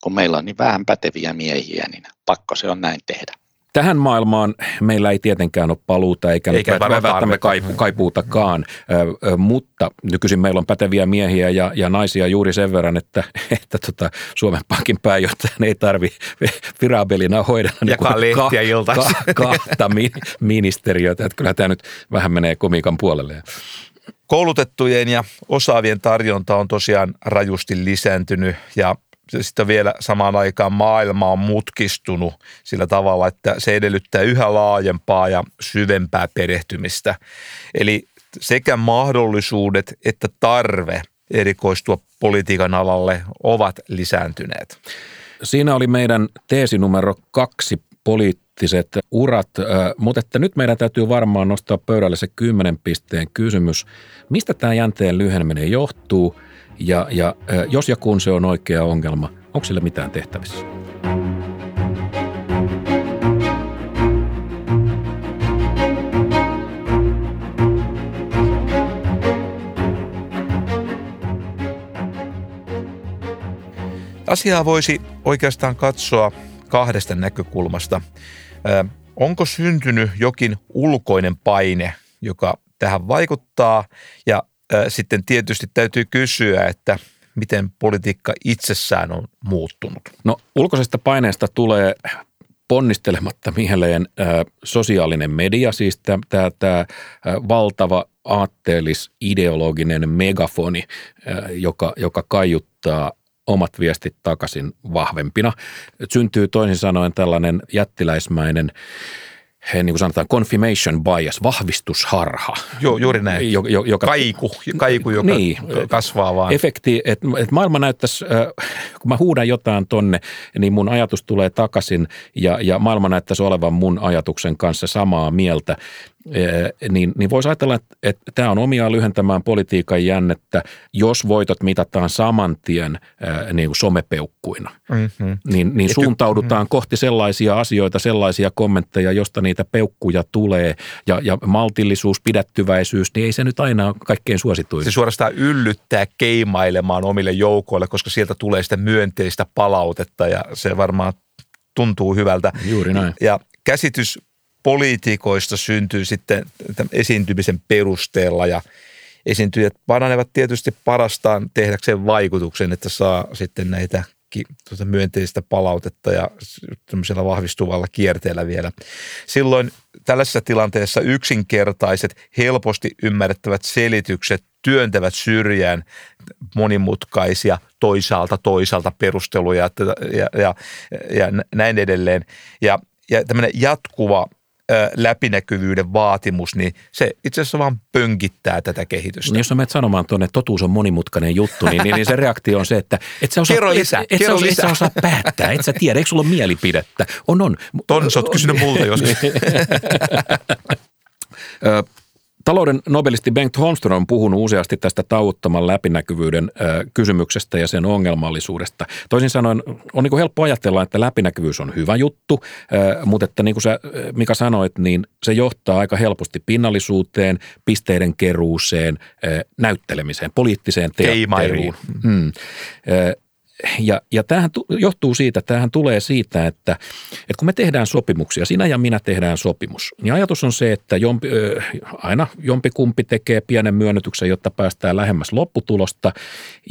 H: kun meillä on niin vähän päteviä miehiä, niin pakko se on näin tehdä.
B: Tähän maailmaan meillä ei tietenkään ole paluuta eikä, eikä välttämättä kaipu, kaipuutakaan, ö, mutta nykyisin meillä on päteviä miehiä ja, ja naisia juuri sen verran, että, että tota, Suomen Pankin pääjohtajan ei tarvi virabelina hoidella
C: niin ka, ka,
B: kahta mi, ministeriötä. Että kyllä tämä nyt vähän menee komikan puolelle.
C: Koulutettujen ja osaavien tarjonta on tosiaan rajusti lisääntynyt ja sitten vielä samaan aikaan maailma on mutkistunut sillä tavalla, että se edellyttää yhä laajempaa ja syvempää perehtymistä. Eli sekä mahdollisuudet että tarve erikoistua politiikan alalle ovat lisääntyneet.
B: Siinä oli meidän teesi numero kaksi poliittiset urat, mutta että nyt meidän täytyy varmaan nostaa pöydälle se kymmenen pisteen kysymys. Mistä tämä jänteen lyheneminen johtuu – ja, ja jos ja kun se on oikea ongelma, onko sillä mitään tehtävissä?
C: Asiaa voisi oikeastaan katsoa kahdesta näkökulmasta. onko syntynyt jokin ulkoinen paine, joka tähän vaikuttaa ja sitten tietysti täytyy kysyä, että miten politiikka itsessään on muuttunut.
B: No ulkoisesta paineesta tulee ponnistelematta mieleen sosiaalinen media, siis tämä äh, valtava aatteellis ideologinen megafoni, joka, joka kaiuttaa omat viestit takaisin vahvempina. Syntyy toisin sanoen tällainen jättiläismäinen he, niin kuin sanotaan confirmation bias, vahvistusharha.
C: Joo, juuri näin. Jo, jo, joka, kaiku, kaiku, joka niin, kasvaa vaan.
B: Efekti, että et maailma näyttäisi, kun mä huudan jotain tonne, niin mun ajatus tulee takaisin ja, ja maailma näyttäisi olevan mun ajatuksen kanssa samaa mieltä. Niin, niin voisi ajatella, että, että tämä on omiaan lyhentämään politiikan jännettä, jos voitot mitataan saman tien niin kuin somepeukkuina. Mm-hmm. Niin, niin suuntaudutaan mm-hmm. kohti sellaisia asioita, sellaisia kommentteja, josta niitä peukkuja tulee. Ja, ja maltillisuus, pidättyväisyys, niin ei se nyt aina ole kaikkein suosituin.
C: Se suorastaan yllyttää keimailemaan omille joukoille, koska sieltä tulee sitä myönteistä palautetta ja se varmaan tuntuu hyvältä.
B: Juuri näin.
C: Ja käsitys poliitikoista syntyy sitten esiintymisen perusteella ja esiintyjät paranevat tietysti parastaan tehdäkseen vaikutuksen, että saa sitten näitä tuota myönteistä palautetta ja tämmöisellä vahvistuvalla kierteellä vielä. Silloin tällaisessa tilanteessa yksinkertaiset, helposti ymmärrettävät selitykset työntävät syrjään monimutkaisia toisaalta toisaalta perusteluja ja, ja, ja näin edelleen. Ja, ja tämmöinen jatkuva läpinäkyvyyden vaatimus, niin se itse asiassa vaan pönkittää tätä kehitystä.
B: Niin jos sä menet sanomaan tuonne, että totuus on monimutkainen juttu, niin, niin, niin se reaktio on se, että et sä osaa,
C: Kerro lisää,
B: et, et,
C: kerro
B: sä,
C: lisää.
B: et sä osaa päättää, et sä tiedä, eikö sulla ole mielipidettä? On, on.
C: Ton sä oot kysynyt multa joskus.
B: Talouden nobelisti Bengt Holmström on puhunut useasti tästä tauottoman läpinäkyvyyden kysymyksestä ja sen ongelmallisuudesta. Toisin sanoen on niin kuin helppo ajatella, että läpinäkyvyys on hyvä juttu, mutta että niin kuin sä Mika sanoit, niin se johtaa aika helposti pinnallisuuteen, pisteiden keruuseen, näyttelemiseen, poliittiseen teatteriin. Hmm. Ja, ja tämähän johtuu siitä, tämähän tulee siitä, että, että kun me tehdään sopimuksia, sinä ja minä tehdään sopimus, niin ajatus on se, että jompi, ö, aina jompikumpi tekee pienen myönnytyksen, jotta päästään lähemmäs lopputulosta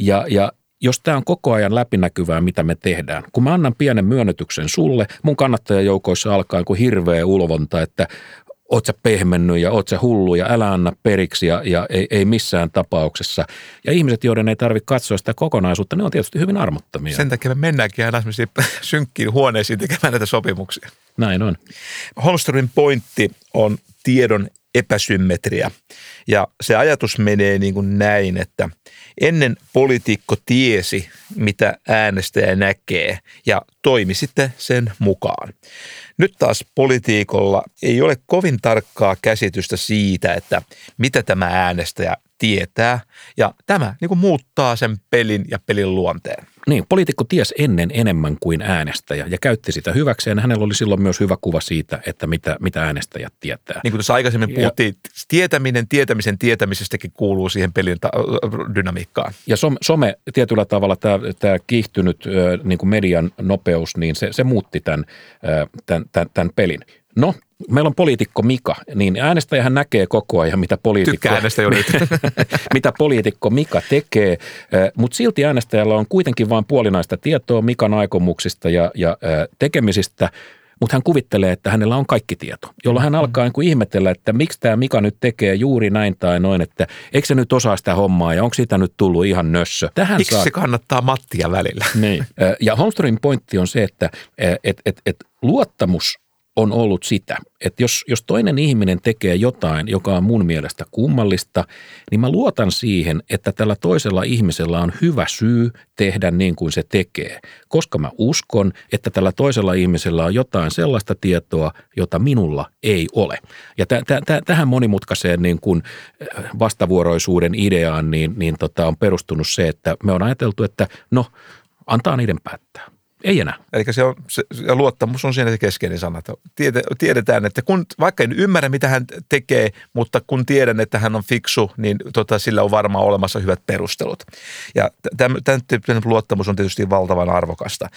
B: ja, ja jos tämä on koko ajan läpinäkyvää, mitä me tehdään. Kun mä annan pienen myönnytyksen sulle, mun kannattajajoukoissa alkaa kuin hirveä ulvonta, että oot sä pehmennyt ja oot sä hullu ja älä anna periksi ja, ja ei, ei missään tapauksessa. Ja ihmiset, joiden ei tarvitse katsoa sitä kokonaisuutta, ne on tietysti hyvin armottomia.
C: Sen takia me mennäänkin aina synkkiin huoneisiin tekemään näitä sopimuksia.
B: Näin on.
C: Holmströmin pointti on tiedon epäsymmetria. Ja se ajatus menee niin kuin näin, että ennen poliitikko tiesi, mitä äänestäjä näkee ja toimi sitten sen mukaan. Nyt taas politiikolla ei ole kovin tarkkaa käsitystä siitä, että mitä tämä äänestäjä tietää ja tämä niin kuin muuttaa sen pelin ja pelin luonteen.
B: Niin, poliitikko ties ennen enemmän kuin äänestäjä ja käytti sitä hyväkseen. Hänellä oli silloin myös hyvä kuva siitä, että mitä, mitä äänestäjät tietää.
C: Niin kuin tuossa aikaisemmin puhuttiin, ja, tietäminen tietämisen tietämisestäkin kuuluu siihen pelin ta- dynamiikkaan.
B: Ja some, some tietyllä tavalla tämä, tämä kiihtynyt niin kuin median nopeus, niin se, se muutti tämän, tämän, tämän, tämän pelin. No, meillä on poliitikko Mika, niin äänestäjähän näkee koko ajan, mitä poliitikko, mitä poliitikko Mika tekee, mutta silti äänestäjällä on kuitenkin vain puolinaista tietoa Mikan aikomuksista ja, ja tekemisistä, mutta hän kuvittelee, että hänellä on kaikki tieto, jolloin hän alkaa niin kuin ihmetellä, että miksi tämä Mika nyt tekee juuri näin tai noin, että eikö se nyt osaa sitä hommaa ja onko siitä nyt tullut ihan nössö.
C: Tähän miksi saa... se kannattaa Mattia välillä?
B: Niin. Ja Holmströmin pointti on se, että et, et, et luottamus on ollut sitä, että jos, jos toinen ihminen tekee jotain, joka on mun mielestä kummallista, niin mä luotan siihen, että tällä toisella ihmisellä on hyvä syy tehdä niin kuin se tekee, koska mä uskon, että tällä toisella ihmisellä on jotain sellaista tietoa, jota minulla ei ole. Ja t- t- t- tähän monimutkaiseen niin kuin vastavuoroisuuden ideaan niin, niin tota on perustunut se, että me on ajateltu, että no, antaa niiden päättää. Ei enää.
C: Eli se on, se, ja luottamus on siinä se keskeinen sana. Että tiedetään, että kun, vaikka en ymmärrä, mitä hän tekee, mutta kun tiedän, että hän on fiksu, niin tota, sillä on varmaan olemassa hyvät perustelut. Ja tämän, tämän tyyppinen luottamus on tietysti valtavan arvokasta.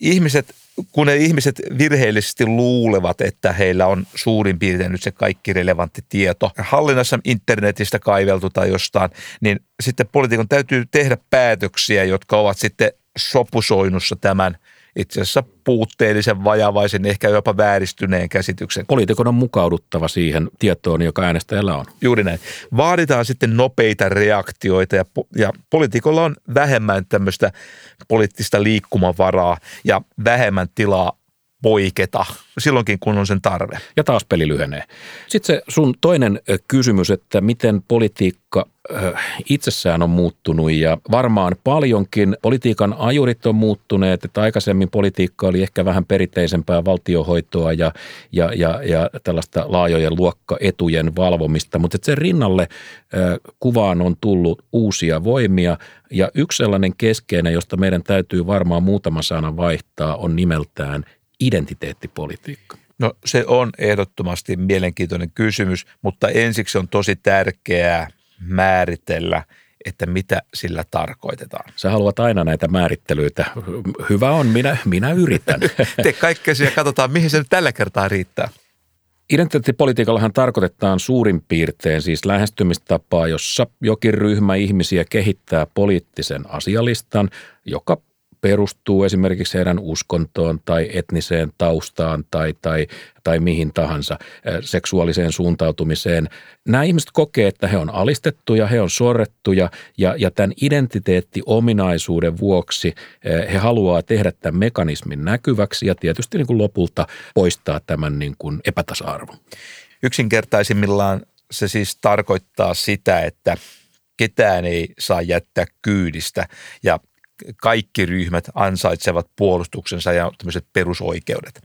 C: ihmiset, kun ne ihmiset virheellisesti luulevat, että heillä on suurin piirtein nyt se kaikki relevantti tieto hallinnassa internetistä kaiveltu tai jostain, niin sitten poliitikon täytyy tehdä päätöksiä, jotka ovat sitten sopusoinnussa tämän itse asiassa puutteellisen, vajavaisen, ehkä jopa vääristyneen käsityksen.
B: Poliitikon on mukauduttava siihen tietoon, joka äänestäjällä on.
C: Juuri näin. Vaaditaan sitten nopeita reaktioita ja, ja poliitikolla on vähemmän tämmöistä poliittista liikkumavaraa ja vähemmän tilaa poiketa silloinkin, kun on sen tarve.
B: Ja taas peli lyhenee. Sitten se sun toinen kysymys, että miten politiikka itsessään on muuttunut ja varmaan paljonkin politiikan ajurit on muuttuneet, että aikaisemmin politiikka oli ehkä vähän perinteisempää valtiohoitoa ja, ja, ja, ja tällaista laajojen luokkaetujen valvomista, mutta sen rinnalle kuvaan on tullut uusia voimia ja yksi sellainen keskeinen, josta meidän täytyy varmaan muutama sana vaihtaa, on nimeltään identiteettipolitiikka.
C: No se on ehdottomasti mielenkiintoinen kysymys, mutta ensiksi on tosi tärkeää määritellä, että mitä sillä tarkoitetaan.
B: Sä haluat aina näitä määrittelyitä. Hyvä on, minä, minä yritän.
C: Tee kaikkesi ja katsotaan, mihin se nyt tällä kertaa riittää.
B: Identiteettipolitiikallahan tarkoitetaan suurin piirtein siis lähestymistapaa, jossa jokin ryhmä ihmisiä kehittää poliittisen asialistan, joka perustuu esimerkiksi heidän uskontoon tai etniseen taustaan tai, tai, tai mihin tahansa seksuaaliseen suuntautumiseen. Nämä ihmiset kokee, että he on alistettuja, he on sorrettuja ja, ja tämän identiteettiominaisuuden vuoksi he haluaa tehdä tämän mekanismin näkyväksi ja tietysti niin kuin lopulta poistaa tämän niin kuin epätasa-arvon.
C: Yksinkertaisimmillaan se siis tarkoittaa sitä, että ketään ei saa jättää kyydistä ja kaikki ryhmät ansaitsevat puolustuksensa ja tämmöiset perusoikeudet.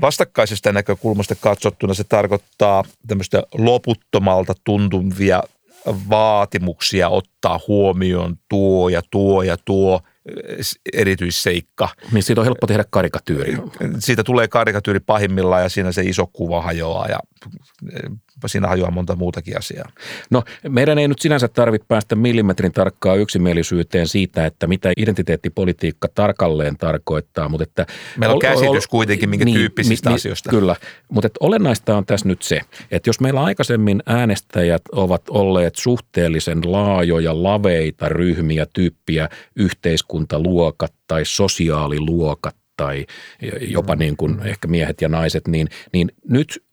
C: Vastakkaisesta näkökulmasta katsottuna se tarkoittaa tämmöistä loputtomalta tuntuvia vaatimuksia ottaa huomioon tuo ja tuo ja tuo erityisseikka.
B: Niin siitä on helppo tehdä karikatyyri.
C: Siitä tulee karikatyyri pahimmillaan ja siinä se iso kuva hajoaa ja siinä hajoaa monta muutakin asiaa.
B: No meidän ei nyt sinänsä tarvitse päästä millimetrin tarkkaa yksimielisyyteen siitä, että mitä identiteettipolitiikka tarkalleen tarkoittaa. Mutta että
C: Meillä on käsitys kuitenkin minkä niin, tyyppisistä niin, asioista.
B: Kyllä, mutta että olennaista on tässä nyt se, että jos meillä aikaisemmin äänestäjät ovat olleet suhteellisen laajoja, laveita ryhmiä, tyyppiä, yhteiskuntaluokat tai sosiaaliluokat, tai jopa niin kuin ehkä miehet ja naiset, niin, niin nyt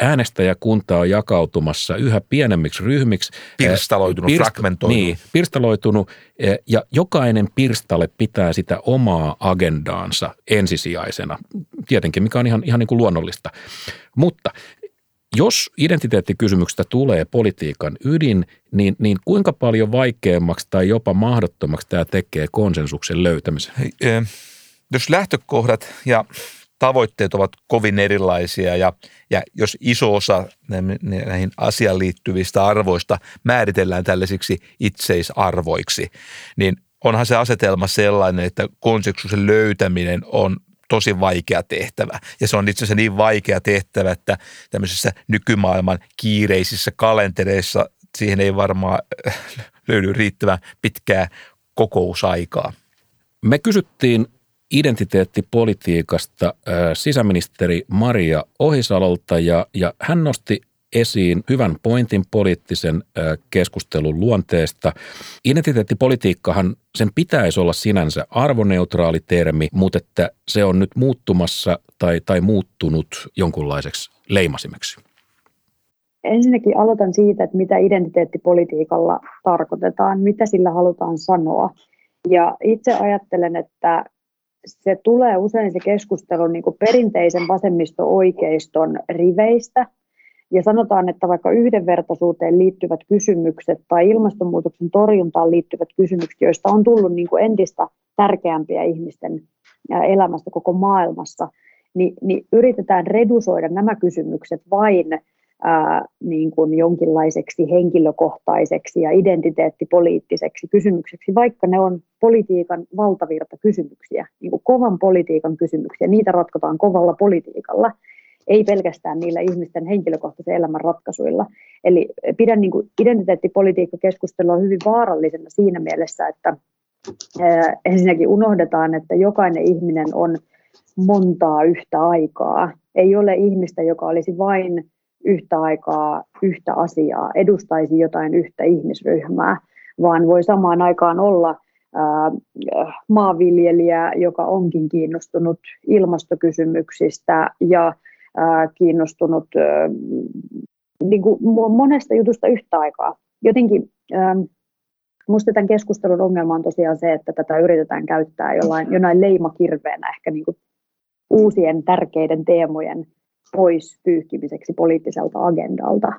B: äänestäjäkunta on jakautumassa yhä pienemmiksi ryhmiksi.
C: Pirstaloitunut, Pirst- fragmentoitunut.
B: Niin, pirstaloitunut ja jokainen pirstale pitää sitä omaa agendaansa ensisijaisena, tietenkin mikä on ihan, ihan niin kuin luonnollista. Mutta jos identiteettikysymyksestä tulee politiikan ydin, niin, niin kuinka paljon vaikeammaksi tai jopa mahdottomaksi tämä tekee konsensuksen löytämisen?
C: Hei, jos lähtökohdat ja tavoitteet ovat kovin erilaisia ja, ja jos iso osa näihin asiaan liittyvistä arvoista määritellään tällaisiksi itseisarvoiksi, niin onhan se asetelma sellainen, että konsensuksen löytäminen on tosi vaikea tehtävä. Ja se on itse asiassa niin vaikea tehtävä, että tämmöisissä nykymaailman kiireisissä kalentereissa siihen ei varmaan löydy riittävän pitkää kokousaikaa.
B: Me kysyttiin identiteettipolitiikasta sisäministeri Maria Ohisalolta ja, ja hän nosti esiin hyvän pointin poliittisen keskustelun luonteesta. Identiteettipolitiikkahan, sen pitäisi olla sinänsä arvoneutraali termi, mutta että se on nyt muuttumassa tai, tai muuttunut jonkunlaiseksi leimasimeksi.
I: Ensinnäkin aloitan siitä, että mitä identiteettipolitiikalla tarkoitetaan, mitä sillä halutaan sanoa. Ja itse ajattelen, että se tulee usein se keskustelu niin kuin perinteisen vasemmisto-oikeiston riveistä. Ja sanotaan, että vaikka yhdenvertaisuuteen liittyvät kysymykset tai ilmastonmuutoksen torjuntaan liittyvät kysymykset, joista on tullut niin kuin entistä tärkeämpiä ihmisten elämästä koko maailmassa, niin, niin yritetään redusoida nämä kysymykset vain ää, niin kuin jonkinlaiseksi henkilökohtaiseksi ja identiteettipoliittiseksi kysymykseksi, vaikka ne on politiikan valtavirta kysymyksiä, niin kuin kovan politiikan kysymyksiä. Niitä ratkotaan kovalla politiikalla, ei pelkästään niillä ihmisten henkilökohtaisen elämän ratkaisuilla. Eli pidän niin kuin identiteettipolitiikkakeskustelua hyvin vaarallisena siinä mielessä, että ää, ensinnäkin unohdetaan, että jokainen ihminen on montaa yhtä aikaa. Ei ole ihmistä, joka olisi vain yhtä aikaa yhtä asiaa, edustaisi jotain yhtä ihmisryhmää, vaan voi samaan aikaan olla ää, maanviljelijä, joka onkin kiinnostunut ilmastokysymyksistä ja ää, kiinnostunut ää, niin kuin monesta jutusta yhtä aikaa. Jotenkin Minusta tämän keskustelun ongelma on tosiaan se, että tätä yritetään käyttää jollain, jonain leimakirveenä ehkä niin kuin uusien tärkeiden teemojen pois pyyhkimiseksi poliittiselta agendalta.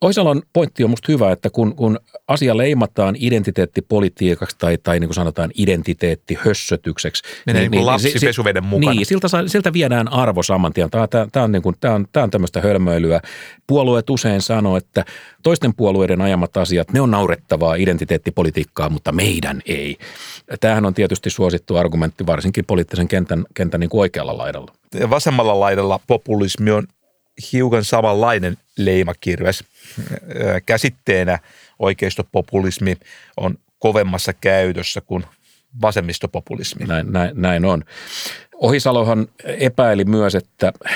B: Oisalon pointti on minusta hyvä, että kun, kun asia leimataan identiteettipolitiikaksi tai, tai niin kuin sanotaan identiteettihössötykseksi.
C: Menee niin, niin, niin lapsi
B: si,
C: pesuveden mukana.
B: Niin, siltä, siltä viedään arvo saman tien. Tämä, tämä, tämä, on, niin kuin, tämä, on, tämä on tämmöistä hölmöilyä. Puolueet usein sanoo, että toisten puolueiden ajamat asiat, ne on naurettavaa identiteettipolitiikkaa, mutta meidän ei. Tämähän on tietysti suosittu argumentti varsinkin poliittisen kentän, kentän niin kuin oikealla laidalla.
C: Vasemmalla laidalla populismi on hiukan samanlainen leimakirves. Käsitteenä oikeistopopulismi on kovemmassa käytössä kuin vasemmistopopulismi.
B: Näin, näin, näin on. Ohisalohan epäili myös, että äh,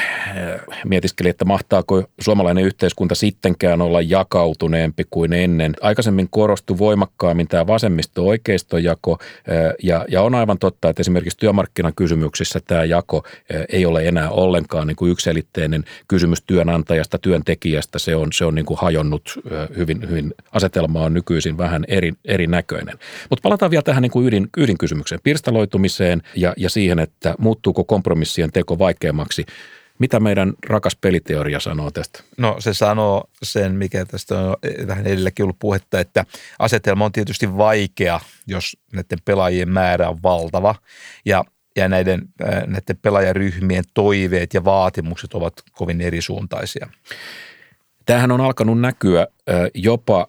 B: mietiskeli, että mahtaako suomalainen yhteiskunta sittenkään olla jakautuneempi kuin ennen. Aikaisemmin korostui voimakkaammin tämä vasemmisto-oikeistojako äh, ja, ja on aivan totta, että esimerkiksi työmarkkinakysymyksissä tämä jako äh, ei ole enää ollenkaan niin kuin ykselitteinen kysymys työnantajasta, työntekijästä. Se on, se on niin kuin hajonnut hyvin, hyvin, asetelma on nykyisin vähän eri, erinäköinen. Mutta palataan vielä tähän niin kuin ydin, ydinkysymykseen, pirstaloitumiseen ja, ja siihen, että muuttuuko kompromissien teko vaikeammaksi. Mitä meidän rakas peliteoria sanoo tästä?
C: No se sanoo sen, mikä tästä on vähän edelläkin ollut puhetta, että asetelma on tietysti vaikea, jos näiden pelaajien määrä on valtava ja, ja näiden, näiden pelaajaryhmien toiveet ja vaatimukset ovat kovin erisuuntaisia.
B: Tämähän on alkanut näkyä jopa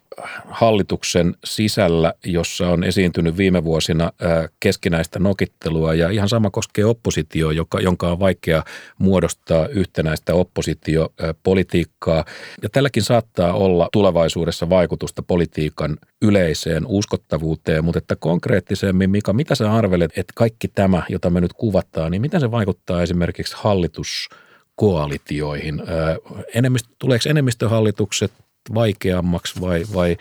B: hallituksen sisällä, jossa on esiintynyt viime vuosina keskinäistä nokittelua ja ihan sama koskee oppositio, joka, jonka on vaikea muodostaa yhtenäistä oppositiopolitiikkaa. Ja tälläkin saattaa olla tulevaisuudessa vaikutusta politiikan yleiseen uskottavuuteen, mutta että konkreettisemmin, Mika, mitä sä arvelet, että kaikki tämä, jota me nyt kuvataan, niin miten se vaikuttaa esimerkiksi hallitus koalitioihin. Enemmistö, tuleeko enemmistöhallitukset vaikeammaksi vai, vai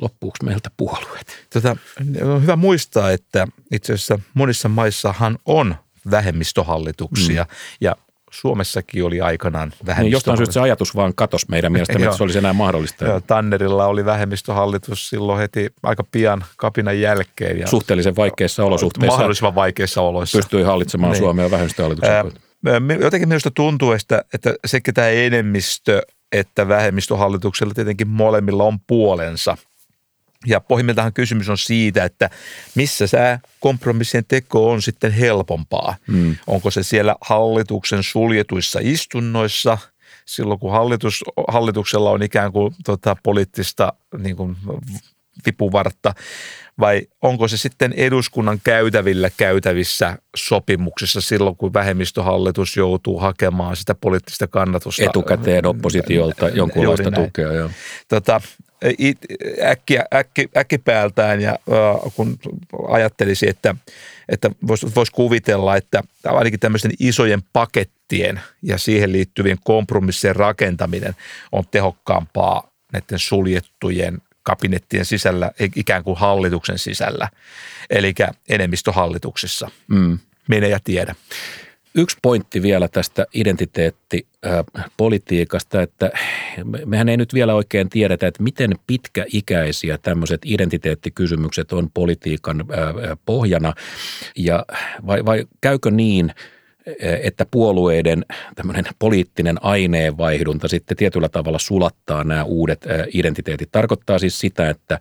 B: loppuuko meiltä puolueet?
C: Tota, on hyvä muistaa, että itse asiassa monissa maissahan on vähemmistöhallituksia mm. ja Suomessakin oli aikanaan vähemmistöhallitus. Niin
B: jostain syystä se ajatus vaan katosi meidän mielestä, että se olisi enää mahdollista.
C: Joo, Tannerilla oli vähemmistöhallitus silloin heti aika pian kapinan jälkeen. Ja
B: Suhteellisen vaikeissa olosuhteissa.
C: Mahdollisimman vaikeissa oloissa.
B: Pystyi hallitsemaan niin. Suomea vähemmistöhallituksen
C: jotenkin minusta tuntuu, että, että sekä tämä enemmistö että vähemmistöhallituksella tietenkin molemmilla on puolensa. Ja pohjimmiltaan kysymys on siitä, että missä tämä kompromissien teko on sitten helpompaa. Hmm. Onko se siellä hallituksen suljetuissa istunnoissa, silloin kun hallitus, hallituksella on ikään kuin tota, poliittista niin kuin, vipuvartta, vai onko se sitten eduskunnan käytävillä käytävissä sopimuksissa silloin, kun vähemmistöhallitus joutuu hakemaan sitä poliittista kannatusta?
B: Etukäteen oppositiolta jonkunlaista tukea, joo.
C: Tota, äkki, äkki, äkkipäätään ja äh, kun ajattelisi, että, että voisi vois kuvitella, että ainakin tämmöisten isojen pakettien ja siihen liittyvien kompromissien rakentaminen on tehokkaampaa näiden suljettujen kabinettien sisällä, ikään kuin hallituksen sisällä, eli enemmistöhallituksessa. Mm. Mene ja tiedä.
B: Yksi pointti vielä tästä identiteettipolitiikasta, että mehän ei nyt vielä oikein tiedetä, että miten pitkäikäisiä tämmöiset identiteettikysymykset on politiikan pohjana ja vai, vai käykö niin – että puolueiden tämmöinen poliittinen aineenvaihdunta sitten tietyllä tavalla sulattaa nämä uudet identiteetit. Tarkoittaa siis sitä, että,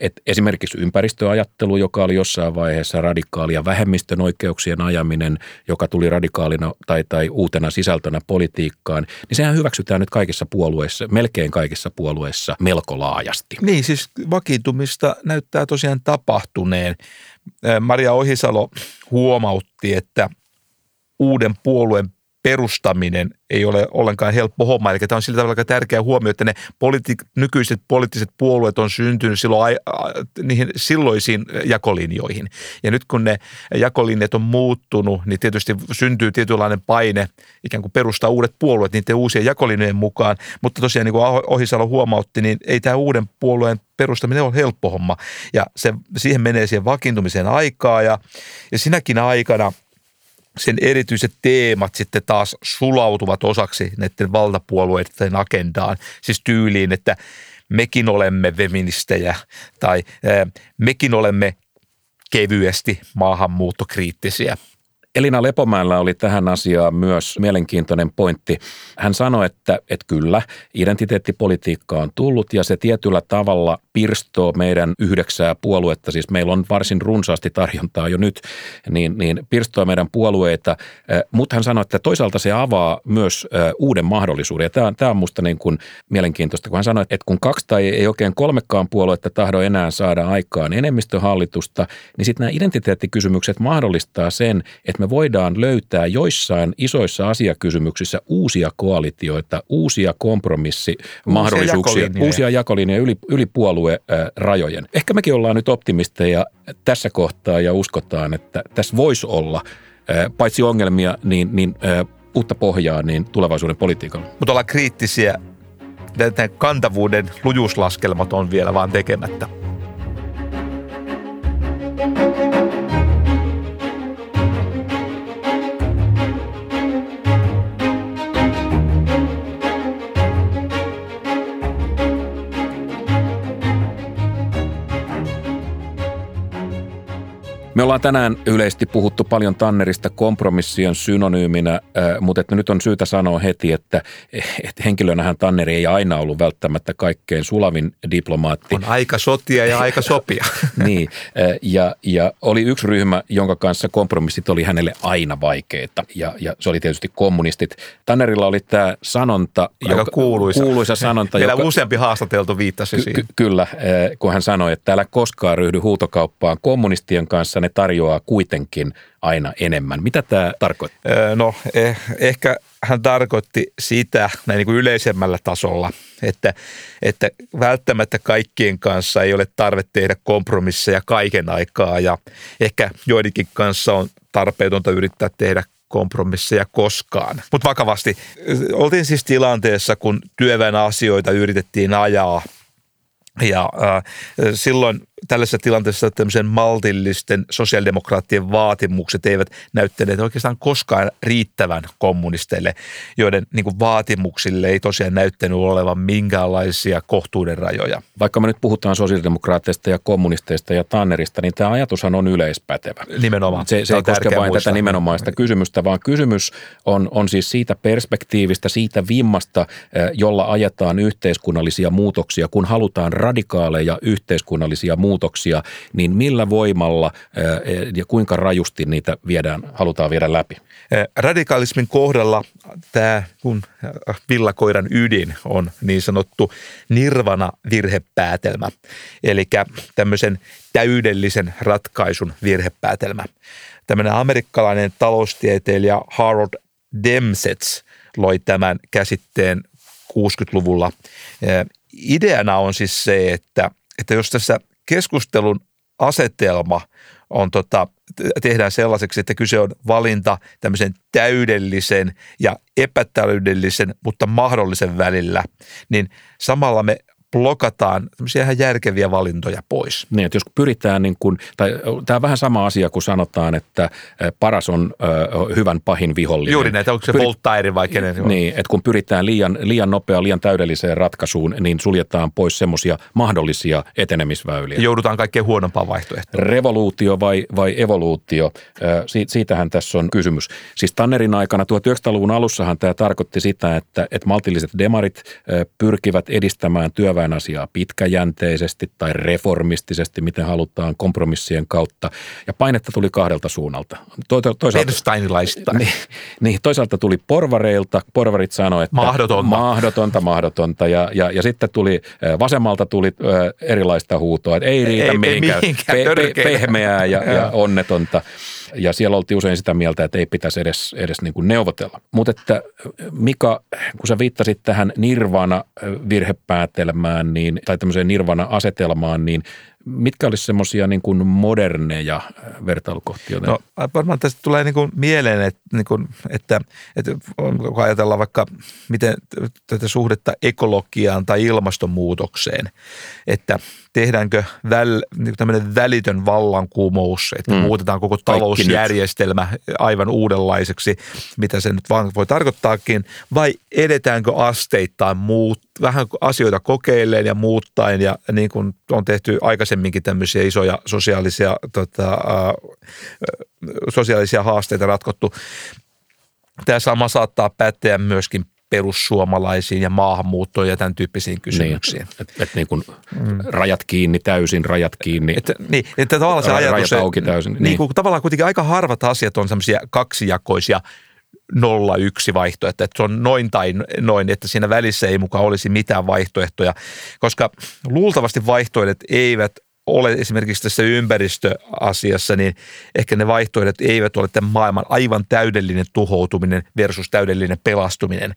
B: että esimerkiksi ympäristöajattelu, joka oli jossain vaiheessa radikaalia, vähemmistön oikeuksien ajaminen, joka tuli radikaalina tai, tai uutena sisältönä politiikkaan, niin sehän hyväksytään nyt kaikissa puolueissa, melkein kaikissa puolueissa melko laajasti.
C: Niin, siis vakiintumista näyttää tosiaan tapahtuneen. Maria Ohisalo huomautti, että – uuden puolueen perustaminen ei ole ollenkaan helppo homma. Eli tämä on sillä tavalla tärkeä huomio, että ne politi- nykyiset poliittiset puolueet on syntynyt silloin a, a, niihin silloisiin jakolinjoihin. Ja nyt kun ne jakolinjat on muuttunut, niin tietysti syntyy tietynlainen paine ikään kuin perustaa uudet puolueet niiden uusien jakolinjojen mukaan. Mutta tosiaan niin kuin Ohisalo huomautti, niin ei tämä uuden puolueen perustaminen ole helppo homma. Ja se, siihen menee siihen vakiintumiseen aikaa ja, ja sinäkin aikana – sen erityiset teemat sitten taas sulautuvat osaksi näiden valtapuolueiden agendaan. Siis tyyliin, että mekin olemme feministejä tai mekin olemme kevyesti maahanmuuttokriittisiä.
B: Elina Lepomäellä oli tähän asiaan myös mielenkiintoinen pointti. Hän sanoi, että, että kyllä, identiteettipolitiikka on tullut ja se tietyllä tavalla pirstoo meidän yhdeksää puoluetta, siis meillä on varsin runsaasti tarjontaa jo nyt, niin, niin pirstoo meidän puolueita, mutta hän sanoi, että toisaalta se avaa myös uuden mahdollisuuden. Ja tämä, on, tämä on musta niin kuin mielenkiintoista, kun hän sanoi, että kun kaksi tai ei oikein kolmekaan puoluetta tahdo enää saada aikaan enemmistöhallitusta, niin sitten nämä identiteettikysymykset mahdollistaa sen, että me voidaan löytää joissain isoissa asiakysymyksissä uusia koalitioita, uusia kompromissimahdollisuuksia, uusia, uusia jakolinjoja yli, yli puoluerajojen. Ehkä mekin ollaan nyt optimisteja tässä kohtaa ja uskotaan, että tässä voisi olla paitsi ongelmia, niin, niin uutta pohjaa niin tulevaisuuden politiikalla.
C: Mutta ollaan kriittisiä. Tämän kantavuuden lujuuslaskelmat on vielä vaan tekemättä.
B: Me ollaan tänään yleisesti puhuttu paljon Tannerista kompromissien synonyyminä, mutta että nyt on syytä sanoa heti, että, että henkilönähän Tanneri ei aina ollut välttämättä kaikkein sulavin diplomaatti.
C: On aika sotia ja aika sopia.
B: niin, ja, ja oli yksi ryhmä, jonka kanssa kompromissit oli hänelle aina vaikeita, ja, ja se oli tietysti kommunistit. Tannerilla oli tämä sanonta,
C: aika joka, kuuluisa.
B: kuuluisa sanonta.
C: Meillä joka, useampi haastateltu viittasi ky- siihen.
B: Ky- kyllä, kun hän sanoi, että älä koskaan ryhdy huutokauppaan kommunistien kanssa, ne tarjoaa kuitenkin aina enemmän. Mitä tämä tarkoittaa?
C: No eh, ehkä hän tarkoitti sitä näin niin kuin yleisemmällä tasolla, että, että välttämättä kaikkien kanssa ei ole tarve tehdä kompromisseja kaiken aikaa ja ehkä joidenkin kanssa on tarpeetonta yrittää tehdä kompromisseja koskaan. Mutta vakavasti, oltiin siis tilanteessa, kun työväen asioita yritettiin ajaa ja äh, silloin tällaisessa tilanteessa tämmöisen maltillisten sosiaalidemokraattien vaatimukset eivät näyttäneet oikeastaan koskaan riittävän kommunisteille, joiden niin kuin vaatimuksille ei tosiaan näyttänyt olevan minkäänlaisia kohtuuden rajoja.
B: Vaikka me nyt puhutaan sosiaalidemokraatteista ja kommunisteista ja Tannerista, niin tämä ajatushan on yleispätevä.
C: Nimenomaan.
B: Se, se ei koske vain muistaa. tätä nimenomaista kysymystä, vaan kysymys on, on siis siitä perspektiivistä, siitä vimmasta, eh, jolla ajetaan yhteiskunnallisia muutoksia, kun halutaan radikaaleja yhteiskunnallisia muutoksia muutoksia, niin millä voimalla ja kuinka rajusti niitä viedään, halutaan viedä läpi?
C: Radikalismin kohdalla tämä kun villakoiran ydin on niin sanottu nirvana virhepäätelmä, eli tämmöisen täydellisen ratkaisun virhepäätelmä. Tämmöinen amerikkalainen taloustieteilijä Harold Demsets loi tämän käsitteen 60-luvulla. Ideana on siis se, että, että jos tässä keskustelun asetelma on tota, tehdään sellaiseksi, että kyse on valinta tämmöisen täydellisen ja epätäydellisen, mutta mahdollisen välillä, niin samalla me blokataan tämmöisiä ihan järkeviä valintoja pois.
B: Niin, että jos pyritään, niin kuin, tai tämä on vähän sama asia kuin sanotaan, että paras on ö, hyvän pahin vihollinen.
C: Juuri näitä, onko se Pyri- Voltaire vai kenen?
B: Niin, että kun pyritään liian, liian nopeaan, liian täydelliseen ratkaisuun, niin suljetaan pois semmoisia mahdollisia etenemisväyliä.
C: Joudutaan kaikkein huonompaan vaihtoehtoon.
B: Revoluutio vai, vai evoluutio, siitähän tässä on kysymys. Siis Tannerin aikana 1900-luvun alussahan tämä tarkoitti sitä, että, että maltilliset demarit pyrkivät edistämään työväen työväen asiaa pitkäjänteisesti tai reformistisesti, miten halutaan kompromissien kautta. Ja painetta tuli kahdelta suunnalta.
C: toisaalta,
B: niin, niin, toisaalta tuli porvareilta. Porvarit sanoivat, että
C: mahdotonta,
B: mahdotonta, mahdotonta. Ja, ja, ja sitten tuli vasemmalta tuli erilaista huutoa, että ei riitä ei, mihinkään, ei mihinkään pe, pe, pehmeää ja, ja onnetonta ja siellä oltiin usein sitä mieltä, että ei pitäisi edes, edes niin kuin neuvotella. Mutta että Mika, kun sä viittasit tähän nirvana-virhepäätelmään niin, tai tämmöiseen nirvana-asetelmaan, niin mitkä olisi semmoisia niin kuin moderneja vertailukohtia?
C: No varmaan tästä tulee niin kuin mieleen, että, niin kuin, että, että kun ajatellaan vaikka miten tätä suhdetta ekologiaan tai ilmastonmuutokseen, että tehdäänkö väl, niin tämmöinen välitön vallankumous, että mm. muutetaan koko talousjärjestelmä aivan uudenlaiseksi, mitä se nyt vaan voi tarkoittaakin, vai edetäänkö asteittain muut vähän asioita kokeilleen ja muuttaen ja niin kuin on tehty aikaisemminkin tämmöisiä isoja sosiaalisia, tota, sosiaalisia haasteita ratkottu. Tämä sama saattaa päteä myöskin perussuomalaisiin ja maahanmuuttoon ja tämän tyyppisiin kysymyksiin. Niin,
B: että et niin kuin mm. rajat kiinni täysin, rajat kiinni.
C: Että, niin, että tavallaan se ajatus,
B: rajat auki täysin.
C: Niin, niin kuin, tavallaan kuitenkin aika harvat asiat on semmoisia kaksijakoisia nolla yksi vaihtoehto, että se on noin tai noin, että siinä välissä ei mukaan olisi mitään vaihtoehtoja, koska luultavasti vaihtoehdot eivät ole esimerkiksi tässä ympäristöasiassa, niin ehkä ne vaihtoehdot eivät ole tämän maailman aivan täydellinen tuhoutuminen versus täydellinen pelastuminen.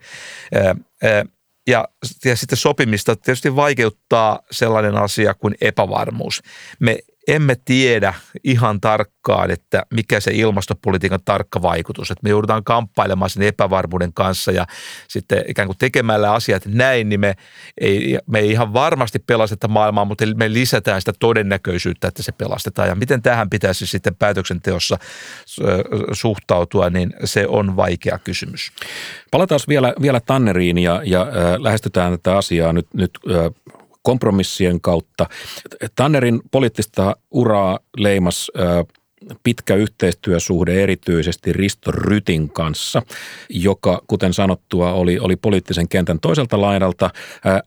C: Ja, ja sitten sopimista tietysti vaikeuttaa sellainen asia kuin epävarmuus. Me emme tiedä ihan tarkkaan, että mikä se ilmastopolitiikan tarkka vaikutus, että me joudutaan kamppailemaan sen epävarmuuden kanssa ja sitten ikään kuin tekemällä asiat näin, niin me ei, me ei ihan varmasti pelasteta maailmaa, mutta me lisätään sitä todennäköisyyttä, että se pelastetaan. Ja miten tähän pitäisi sitten päätöksenteossa suhtautua, niin se on vaikea kysymys.
B: Palataan vielä, vielä Tanneriin ja, ja äh, lähestytään tätä asiaa nyt, nyt äh, kompromissien kautta. Tannerin poliittista uraa leimas pitkä yhteistyösuhde erityisesti Risto Rytin kanssa, joka, kuten sanottua, oli, oli poliittisen kentän toiselta laidalta.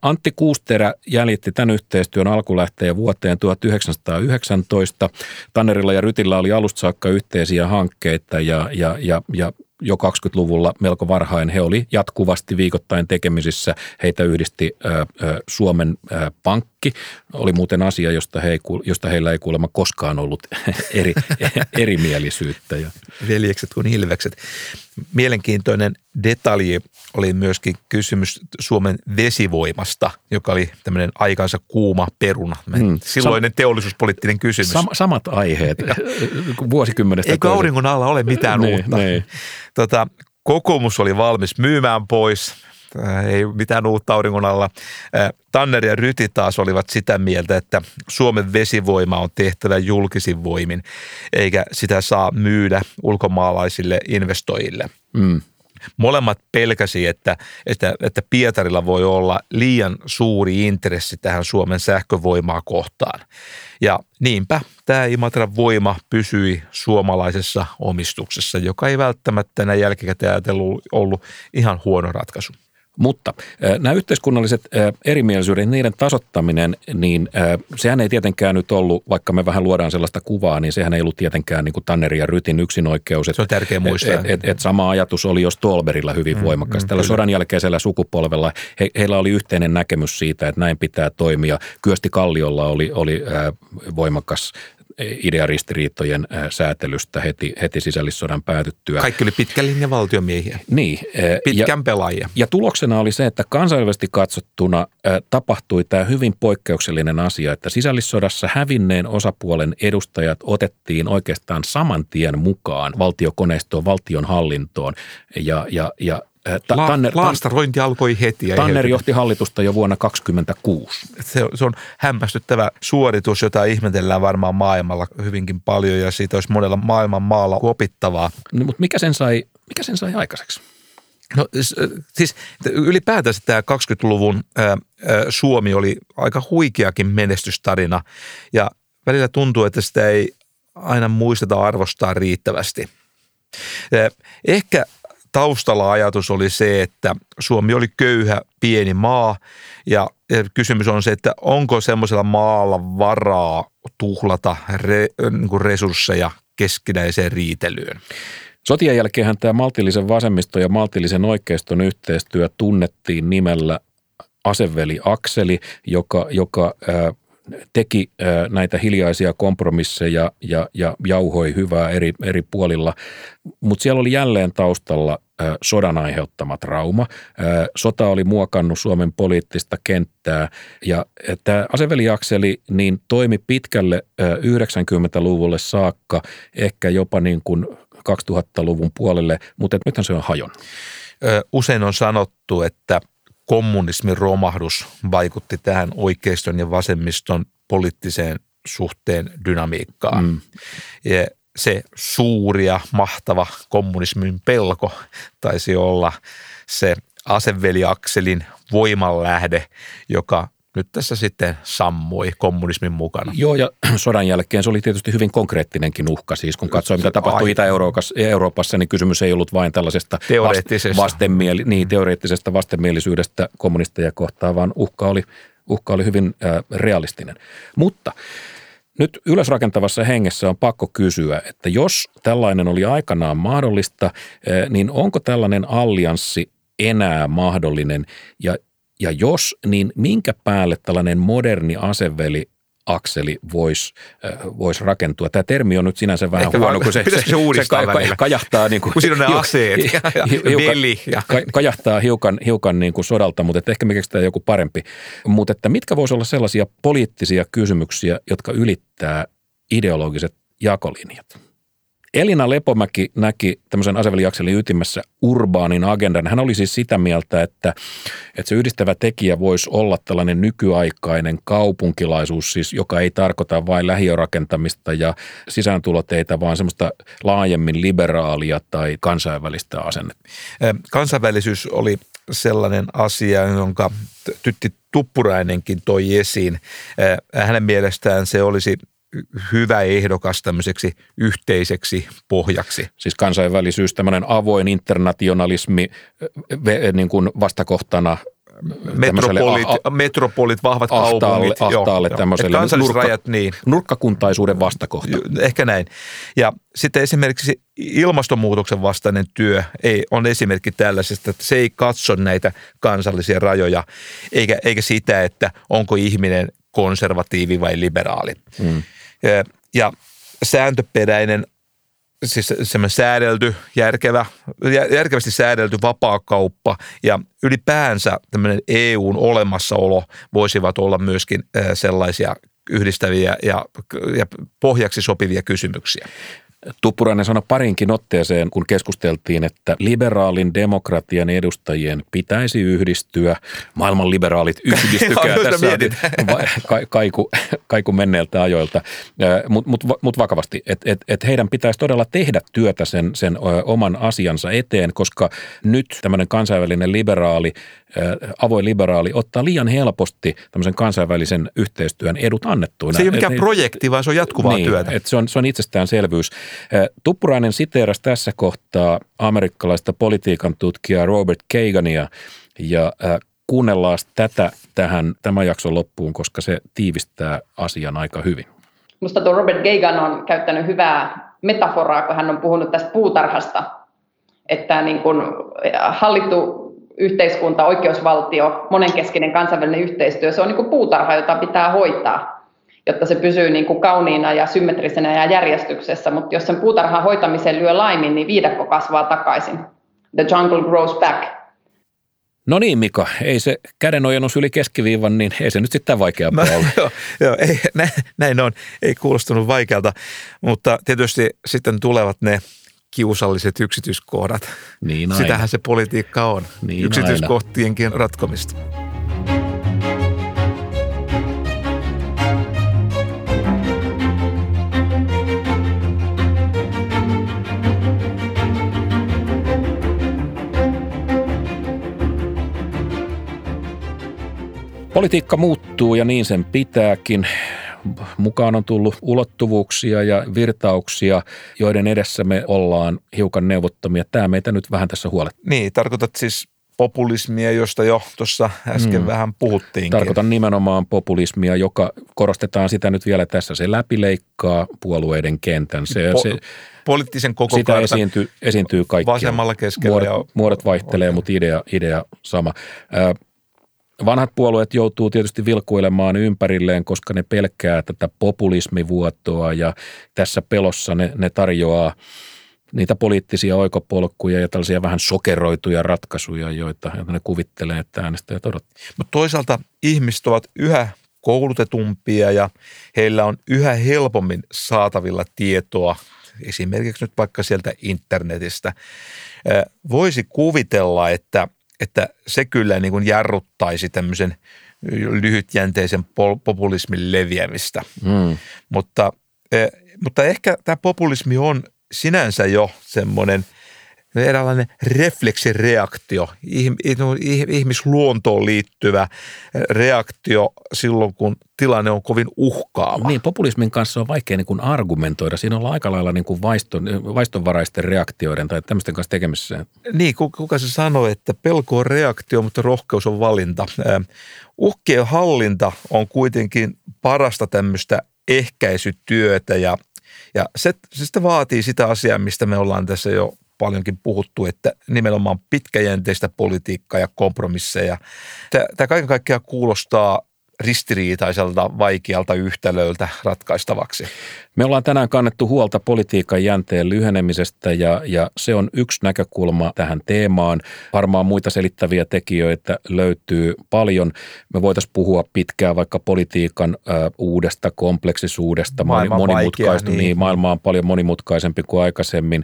B: Antti Kuusterä jäljitti tämän yhteistyön alkulähteen vuoteen 1919. Tannerilla ja Rytillä oli alusta saakka yhteisiä hankkeita ja, ja, ja, ja jo 20-luvulla melko varhain. He oli jatkuvasti viikoittain tekemisissä. Heitä yhdisti Suomen ö, Pankki. Oli muuten asia, josta, he ei, josta heillä ei kuulemma koskaan ollut eri, erimielisyyttä.
C: Veljekset kuin hilvekset. Mielenkiintoinen detalji oli myöskin kysymys Suomen vesivoimasta, joka oli tämmöinen aikansa kuuma peruna. Mm. Silloinen Sam- teollisuuspoliittinen kysymys. Sam-
B: samat aiheet vuosikymmenestä.
C: Eikö auringon alla ole mitään ne, uutta? Ne. Tota, kokoomus oli valmis myymään pois, ei mitään uutta auringon alla. Äh, Tanner ja Ryti taas olivat sitä mieltä, että Suomen vesivoima on tehtävä julkisin voimin, eikä sitä saa myydä ulkomaalaisille investoijille. Mm. Molemmat pelkäsi, että, että, että Pietarilla voi olla liian suuri intressi tähän Suomen sähkövoimaa kohtaan. Ja niinpä tämä Imatran voima pysyi suomalaisessa omistuksessa, joka ei välttämättä näin jälkikäteen ajatellut ollut ihan huono ratkaisu.
B: Mutta nämä yhteiskunnalliset erimielisyydet, niiden tasottaminen, niin sehän ei tietenkään nyt ollut, vaikka me vähän luodaan sellaista kuvaa, niin sehän ei ollut tietenkään niin kuin Tanner ja Rytin yksinoikeus.
C: Se on tärkeä muistaa.
B: Et, et, et sama ajatus oli jo Stolberilla hyvin mm, voimakas. Mm, Tällä kyllä. sodan jälkeisellä sukupolvella he, heillä oli yhteinen näkemys siitä, että näin pitää toimia. Kyösti Kalliolla oli, oli äh, voimakas idearistiriitojen säätelystä heti, heti sisällissodan päätyttyä.
C: Kaikki oli pitkän linjan valtiomiehiä.
B: Niin.
C: Pitkän ja, pelaajia.
B: Ja tuloksena oli se, että kansainvälisesti katsottuna tapahtui tämä hyvin poikkeuksellinen asia, että sisällissodassa hävinneen osapuolen edustajat otettiin oikeastaan saman tien mukaan valtiokoneistoon, valtion hallintoon ja, ja, ja
C: La- Tanner, laastarointi alkoi heti.
B: Tanner johti hallitusta jo vuonna 2026.
C: Se, se on hämmästyttävä suoritus, jota ihmetellään varmaan maailmalla hyvinkin paljon ja siitä olisi monella maailman maalla opittavaa.
B: No, mutta mikä sen sai, mikä sen sai aikaiseksi?
C: No siis ylipäätänsä tämä 20-luvun ää, Suomi oli aika huikeakin menestystarina ja välillä tuntuu, että sitä ei aina muisteta arvostaa riittävästi. Ehkä taustalla ajatus oli se, että Suomi oli köyhä pieni maa ja kysymys on se, että onko semmoisella maalla varaa tuhlata re, niin resursseja keskinäiseen riitelyyn.
B: Sotien jälkeen tämä maltillisen vasemmisto ja maltillisen oikeiston yhteistyö tunnettiin nimellä aseveli Akseli, joka, joka äh, teki näitä hiljaisia kompromisseja ja, ja jauhoi hyvää eri, eri puolilla, mutta siellä oli jälleen taustalla sodan aiheuttama trauma. Sota oli muokannut Suomen poliittista kenttää ja tämä aseveliakseli niin toimi pitkälle 90-luvulle saakka, ehkä jopa niin kuin 2000-luvun puolelle, mutta nythän se on hajon.
C: Usein on sanottu, että kommunismin romahdus vaikutti tähän oikeiston ja vasemmiston poliittiseen suhteen dynamiikkaan. Mm. Ja se suuri ja mahtava kommunismin pelko taisi olla se aseveliakselin voimanlähde, joka nyt tässä sitten sammui kommunismin mukana.
B: Joo, ja sodan jälkeen se oli tietysti hyvin konkreettinenkin uhka. Siis kun katsoi, mitä tapahtui Itä-Euroopassa, niin kysymys ei ollut vain tällaisesta
C: teoreettisesta,
B: vastenmieli, niin, teoreettisesta vastenmielisyydestä kommunisteja kohtaan, vaan uhka oli, uhka oli hyvin äh, realistinen. Mutta nyt ylösrakentavassa hengessä on pakko kysyä, että jos tällainen oli aikanaan mahdollista, niin onko tällainen allianssi enää mahdollinen ja ja jos, niin minkä päälle tällainen moderni aseveli akseli voisi vois rakentua. Tämä termi on nyt sinänsä vähän Ehkä huono, kun se, se,
C: se, uudistaa
B: se ka, kajahtaa niin kuin,
C: kun siinä on ne aseet ja, ja hiukan, veli. Ja.
B: Kajahtaa hiukan, hiukan niin kuin sodalta, mutta että ehkä me keksitään joku parempi. Mutta että mitkä voisi olla sellaisia poliittisia kysymyksiä, jotka ylittää ideologiset jakolinjat? Elina Lepomäki näki tämmöisen aseveliakselin ytimessä urbaanin agendan. Hän oli siis sitä mieltä, että, että se yhdistävä tekijä voisi olla tällainen nykyaikainen kaupunkilaisuus, siis joka ei tarkoita vain lähiörakentamista ja sisääntuloteitä, vaan semmoista laajemmin liberaalia tai kansainvälistä asennetta.
C: Kansainvälisyys oli sellainen asia, jonka Tytti Tuppurainenkin toi esiin. Hänen mielestään se olisi hyvä ehdokas tämmöiseksi yhteiseksi pohjaksi.
B: Siis kansainvälisyys, tämmöinen avoin internationalismi niin kuin vastakohtana
C: metropolit, ah, metropolit, vahvat
B: ahtaalle,
C: kaupungit.
B: Ahtaalle joo, tämmöiselle joo.
C: Nurkka, niin.
B: nurkkakuntaisuuden vastakohta.
C: Ehkä näin. Ja sitten esimerkiksi ilmastonmuutoksen vastainen työ ei, on esimerkki tällaisesta, että se ei katso näitä kansallisia rajoja, eikä, eikä sitä, että onko ihminen konservatiivi vai liberaali. Hmm ja sääntöperäinen siis semmoinen säädelty, järkevä, järkevästi säädelty vapaakauppa ja ylipäänsä tämmöinen EUn olemassaolo voisivat olla myöskin sellaisia yhdistäviä ja, ja pohjaksi sopivia kysymyksiä.
B: Tuppurainen sanoi parinkin otteeseen, kun keskusteltiin, että liberaalin demokratian edustajien pitäisi yhdistyä. Maailman liberaalit yhdistykää tässä on kaiku, kaiku menneiltä ajoilta. Mutta mut, mut vakavasti, että et, et heidän pitäisi todella tehdä työtä sen, sen oman asiansa eteen, koska nyt tämmöinen kansainvälinen liberaali avoin liberaali ottaa liian helposti tämmöisen kansainvälisen yhteistyön edut annettuina.
C: Se ei ole mikään et, projekti, vaan se on jatkuvaa niin, työtä.
B: Et se, on, se on itsestäänselvyys. Tuppurainen siteerasi tässä kohtaa amerikkalaista politiikan tutkijaa Robert Kagania ja kuunnellaan tätä tähän tämän jakson loppuun, koska se tiivistää asian aika hyvin.
D: Minusta tuo Robert Gagan on käyttänyt hyvää metaforaa, kun hän on puhunut tästä puutarhasta, että niin kuin hallittu yhteiskunta, oikeusvaltio, monenkeskinen kansainvälinen yhteistyö, se on niin kuin puutarha, jota pitää hoitaa, jotta se pysyy niin kuin kauniina ja symmetrisenä ja järjestyksessä. Mutta jos sen puutarhan hoitamiseen lyö laimin, niin viidakko kasvaa takaisin. The jungle grows back.
B: No niin Mika, ei se kädenojennus yli keskiviivan, niin ei se nyt sitten vaikea no, ole.
C: Joo, joo ei, näin, näin on, ei kuulostunut vaikealta, mutta tietysti sitten tulevat ne kiusalliset yksityiskohdat.
B: Niin
C: aina. Sitähän se politiikka on, niin yksityiskohtienkin aina. ratkomista.
B: Politiikka muuttuu ja niin sen pitääkin mukaan on tullut ulottuvuuksia ja virtauksia, joiden edessä me ollaan hiukan neuvottomia. Tämä meitä nyt vähän tässä huolettaa.
C: Niin, tarkoitat siis populismia, josta jo tuossa äsken mm. vähän puhuttiinkin.
B: Tarkoitan nimenomaan populismia, joka korostetaan sitä nyt vielä tässä. Se läpileikkaa puolueiden kentän. Se, po- se,
C: poliittisen koko
B: Sitä esiintyy, esiintyy kaikki.
C: Vasemmalla keskellä.
B: Muodot, ja, muodot vaihtelee, okay. mutta idea, idea sama. Vanhat puolueet joutuu tietysti vilkuilemaan ympärilleen, koska ne pelkää tätä populismivuottoa ja tässä pelossa ne, ne tarjoaa niitä poliittisia oikopolkuja ja tällaisia vähän sokeroituja ratkaisuja, joita, joita ne kuvittelee, että äänestäjät odottavat.
C: Mutta toisaalta ihmiset ovat yhä koulutetumpia ja heillä on yhä helpommin saatavilla tietoa, esimerkiksi nyt vaikka sieltä internetistä. Voisi kuvitella, että – että se kyllä niin kuin jarruttaisi tämmöisen lyhytjänteisen populismin leviämistä. Mm. Mutta, eh, mutta ehkä tämä populismi on sinänsä jo semmoinen eräänlainen refleksireaktio, ihmisluontoon liittyvä reaktio silloin, kun tilanne on kovin uhkaava.
B: Niin, populismin kanssa on vaikea niin kuin argumentoida. Siinä on aika lailla niin kuin vaiston, vaistonvaraisten reaktioiden tai tämmöisten kanssa tekemisissä.
C: Niin, kuka se sanoi, että pelko on reaktio, mutta rohkeus on valinta. Uhkien hallinta on kuitenkin parasta tämmöistä ehkäisytyötä ja, ja se, se sitten vaatii sitä asiaa, mistä me ollaan tässä jo paljonkin puhuttu, että nimenomaan pitkäjänteistä politiikkaa ja kompromisseja. Tämä kaiken kaikkiaan kuulostaa ristiriitaiselta, vaikealta yhtälöltä ratkaistavaksi.
B: Me ollaan tänään kannettu huolta politiikan jänteen lyhenemisestä ja, ja se on yksi näkökulma tähän teemaan. Varmaan muita selittäviä tekijöitä löytyy paljon. Me voitaisiin puhua pitkään vaikka politiikan ö, uudesta kompleksisuudesta,
C: maailma
B: monimutkaista,
C: niin.
B: niin maailma on paljon monimutkaisempi kuin aikaisemmin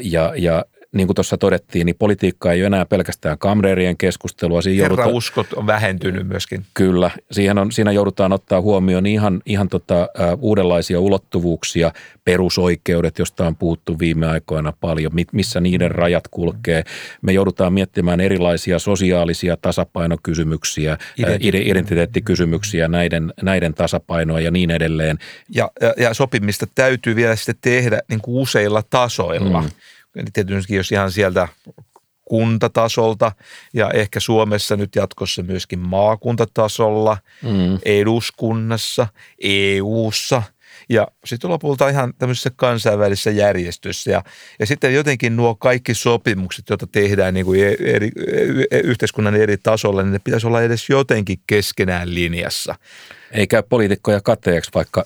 B: ja, ja niin kuin tuossa todettiin, niin politiikka ei ole enää pelkästään kamreerien keskustelua.
C: Siinä joudutaan, uskot on vähentynyt myöskin.
B: Kyllä, siihen on, siinä joudutaan ottaa huomioon ihan, ihan tota, uh, uudenlaisia ulottuvuuksia, perusoikeudet, josta on puhuttu viime aikoina paljon, missä niiden rajat kulkee. Me joudutaan miettimään erilaisia sosiaalisia tasapainokysymyksiä, Identiteetti. identiteettikysymyksiä, näiden, näiden tasapainoa ja niin edelleen.
C: Ja, ja, ja sopimista täytyy vielä sitten tehdä niin kuin useilla tasoilla. Mm tietysti jos ihan sieltä kuntatasolta ja ehkä Suomessa nyt jatkossa myöskin maakuntatasolla, mm. eduskunnassa, EU:ssa ja sitten lopulta ihan tämmöisessä kansainvälisessä järjestössä. Ja, ja sitten jotenkin nuo kaikki sopimukset, joita tehdään niin kuin eri, yhteiskunnan eri tasolla, niin ne pitäisi olla edes jotenkin keskenään linjassa.
B: Eikä poliitikkoja kateeksi, vaikka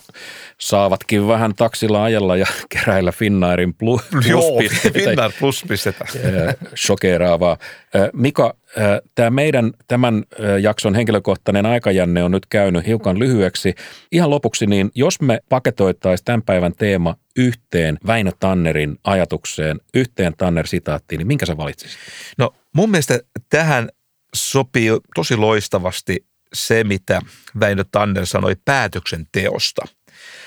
B: saavatkin vähän taksilla ajella ja keräillä Finnairin plus,
C: Joo, Finnair pistettä.
B: Shokeraavaa. Mika, tämä meidän tämän jakson henkilökohtainen aikajänne on nyt käynyt hiukan lyhyeksi. Ihan lopuksi, niin jos me paketoittaisiin tämän päivän teema yhteen Väinö Tannerin ajatukseen, yhteen Tanner-sitaattiin, niin minkä sä valitsisit?
C: No mun mielestä tähän sopii tosi loistavasti se, mitä Väinö Tanner sanoi päätöksenteosta.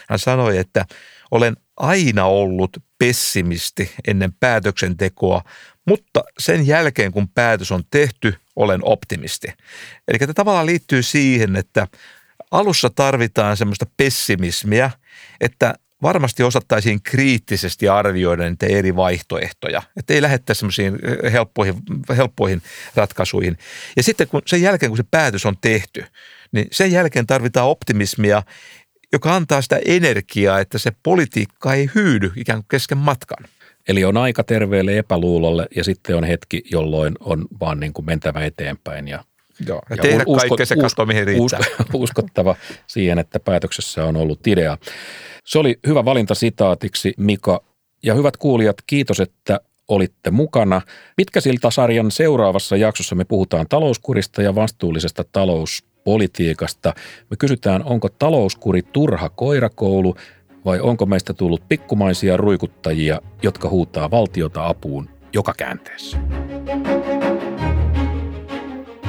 C: Hän sanoi, että olen aina ollut pessimisti ennen päätöksentekoa, mutta sen jälkeen kun päätös on tehty, olen optimisti. Eli tämä tavallaan liittyy siihen, että alussa tarvitaan semmoista pessimismiä, että varmasti osattaisiin kriittisesti arvioida niitä eri vaihtoehtoja, että ei lähettäisi semmoisiin eh, helppoihin, helppoihin ratkaisuihin. Ja sitten kun sen jälkeen, kun se päätös on tehty, niin sen jälkeen tarvitaan optimismia, joka antaa sitä energiaa, että se politiikka ei hyydy ikään kuin kesken matkan.
B: Eli on aika terveelle epäluulolle ja sitten on hetki, jolloin on vaan niin kuin mentävä eteenpäin ja
C: Joo, ja, ja tehdä usko, kaikkea se katsoa, mihin riittää.
B: Usko, uskottava siihen, että päätöksessä on ollut idea. Se oli hyvä valinta sitaatiksi, Mika. Ja hyvät kuulijat, kiitos, että olitte mukana. Pitkäsilta-sarjan seuraavassa jaksossa me puhutaan talouskurista ja vastuullisesta talouspolitiikasta. Me kysytään, onko talouskuri turha koirakoulu vai onko meistä tullut pikkumaisia ruikuttajia, jotka huutaa valtiota apuun joka käänteessä.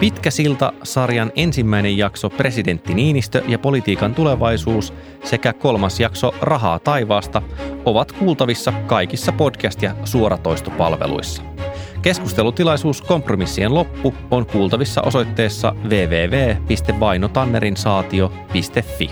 A: Pitkä silta sarjan ensimmäinen jakso Presidentti Niinistö ja politiikan tulevaisuus sekä kolmas jakso Rahaa taivaasta ovat kuultavissa kaikissa podcast- ja suoratoistopalveluissa. Keskustelutilaisuus Kompromissien loppu on kuultavissa osoitteessa www.vainotannerinsaatio.fi.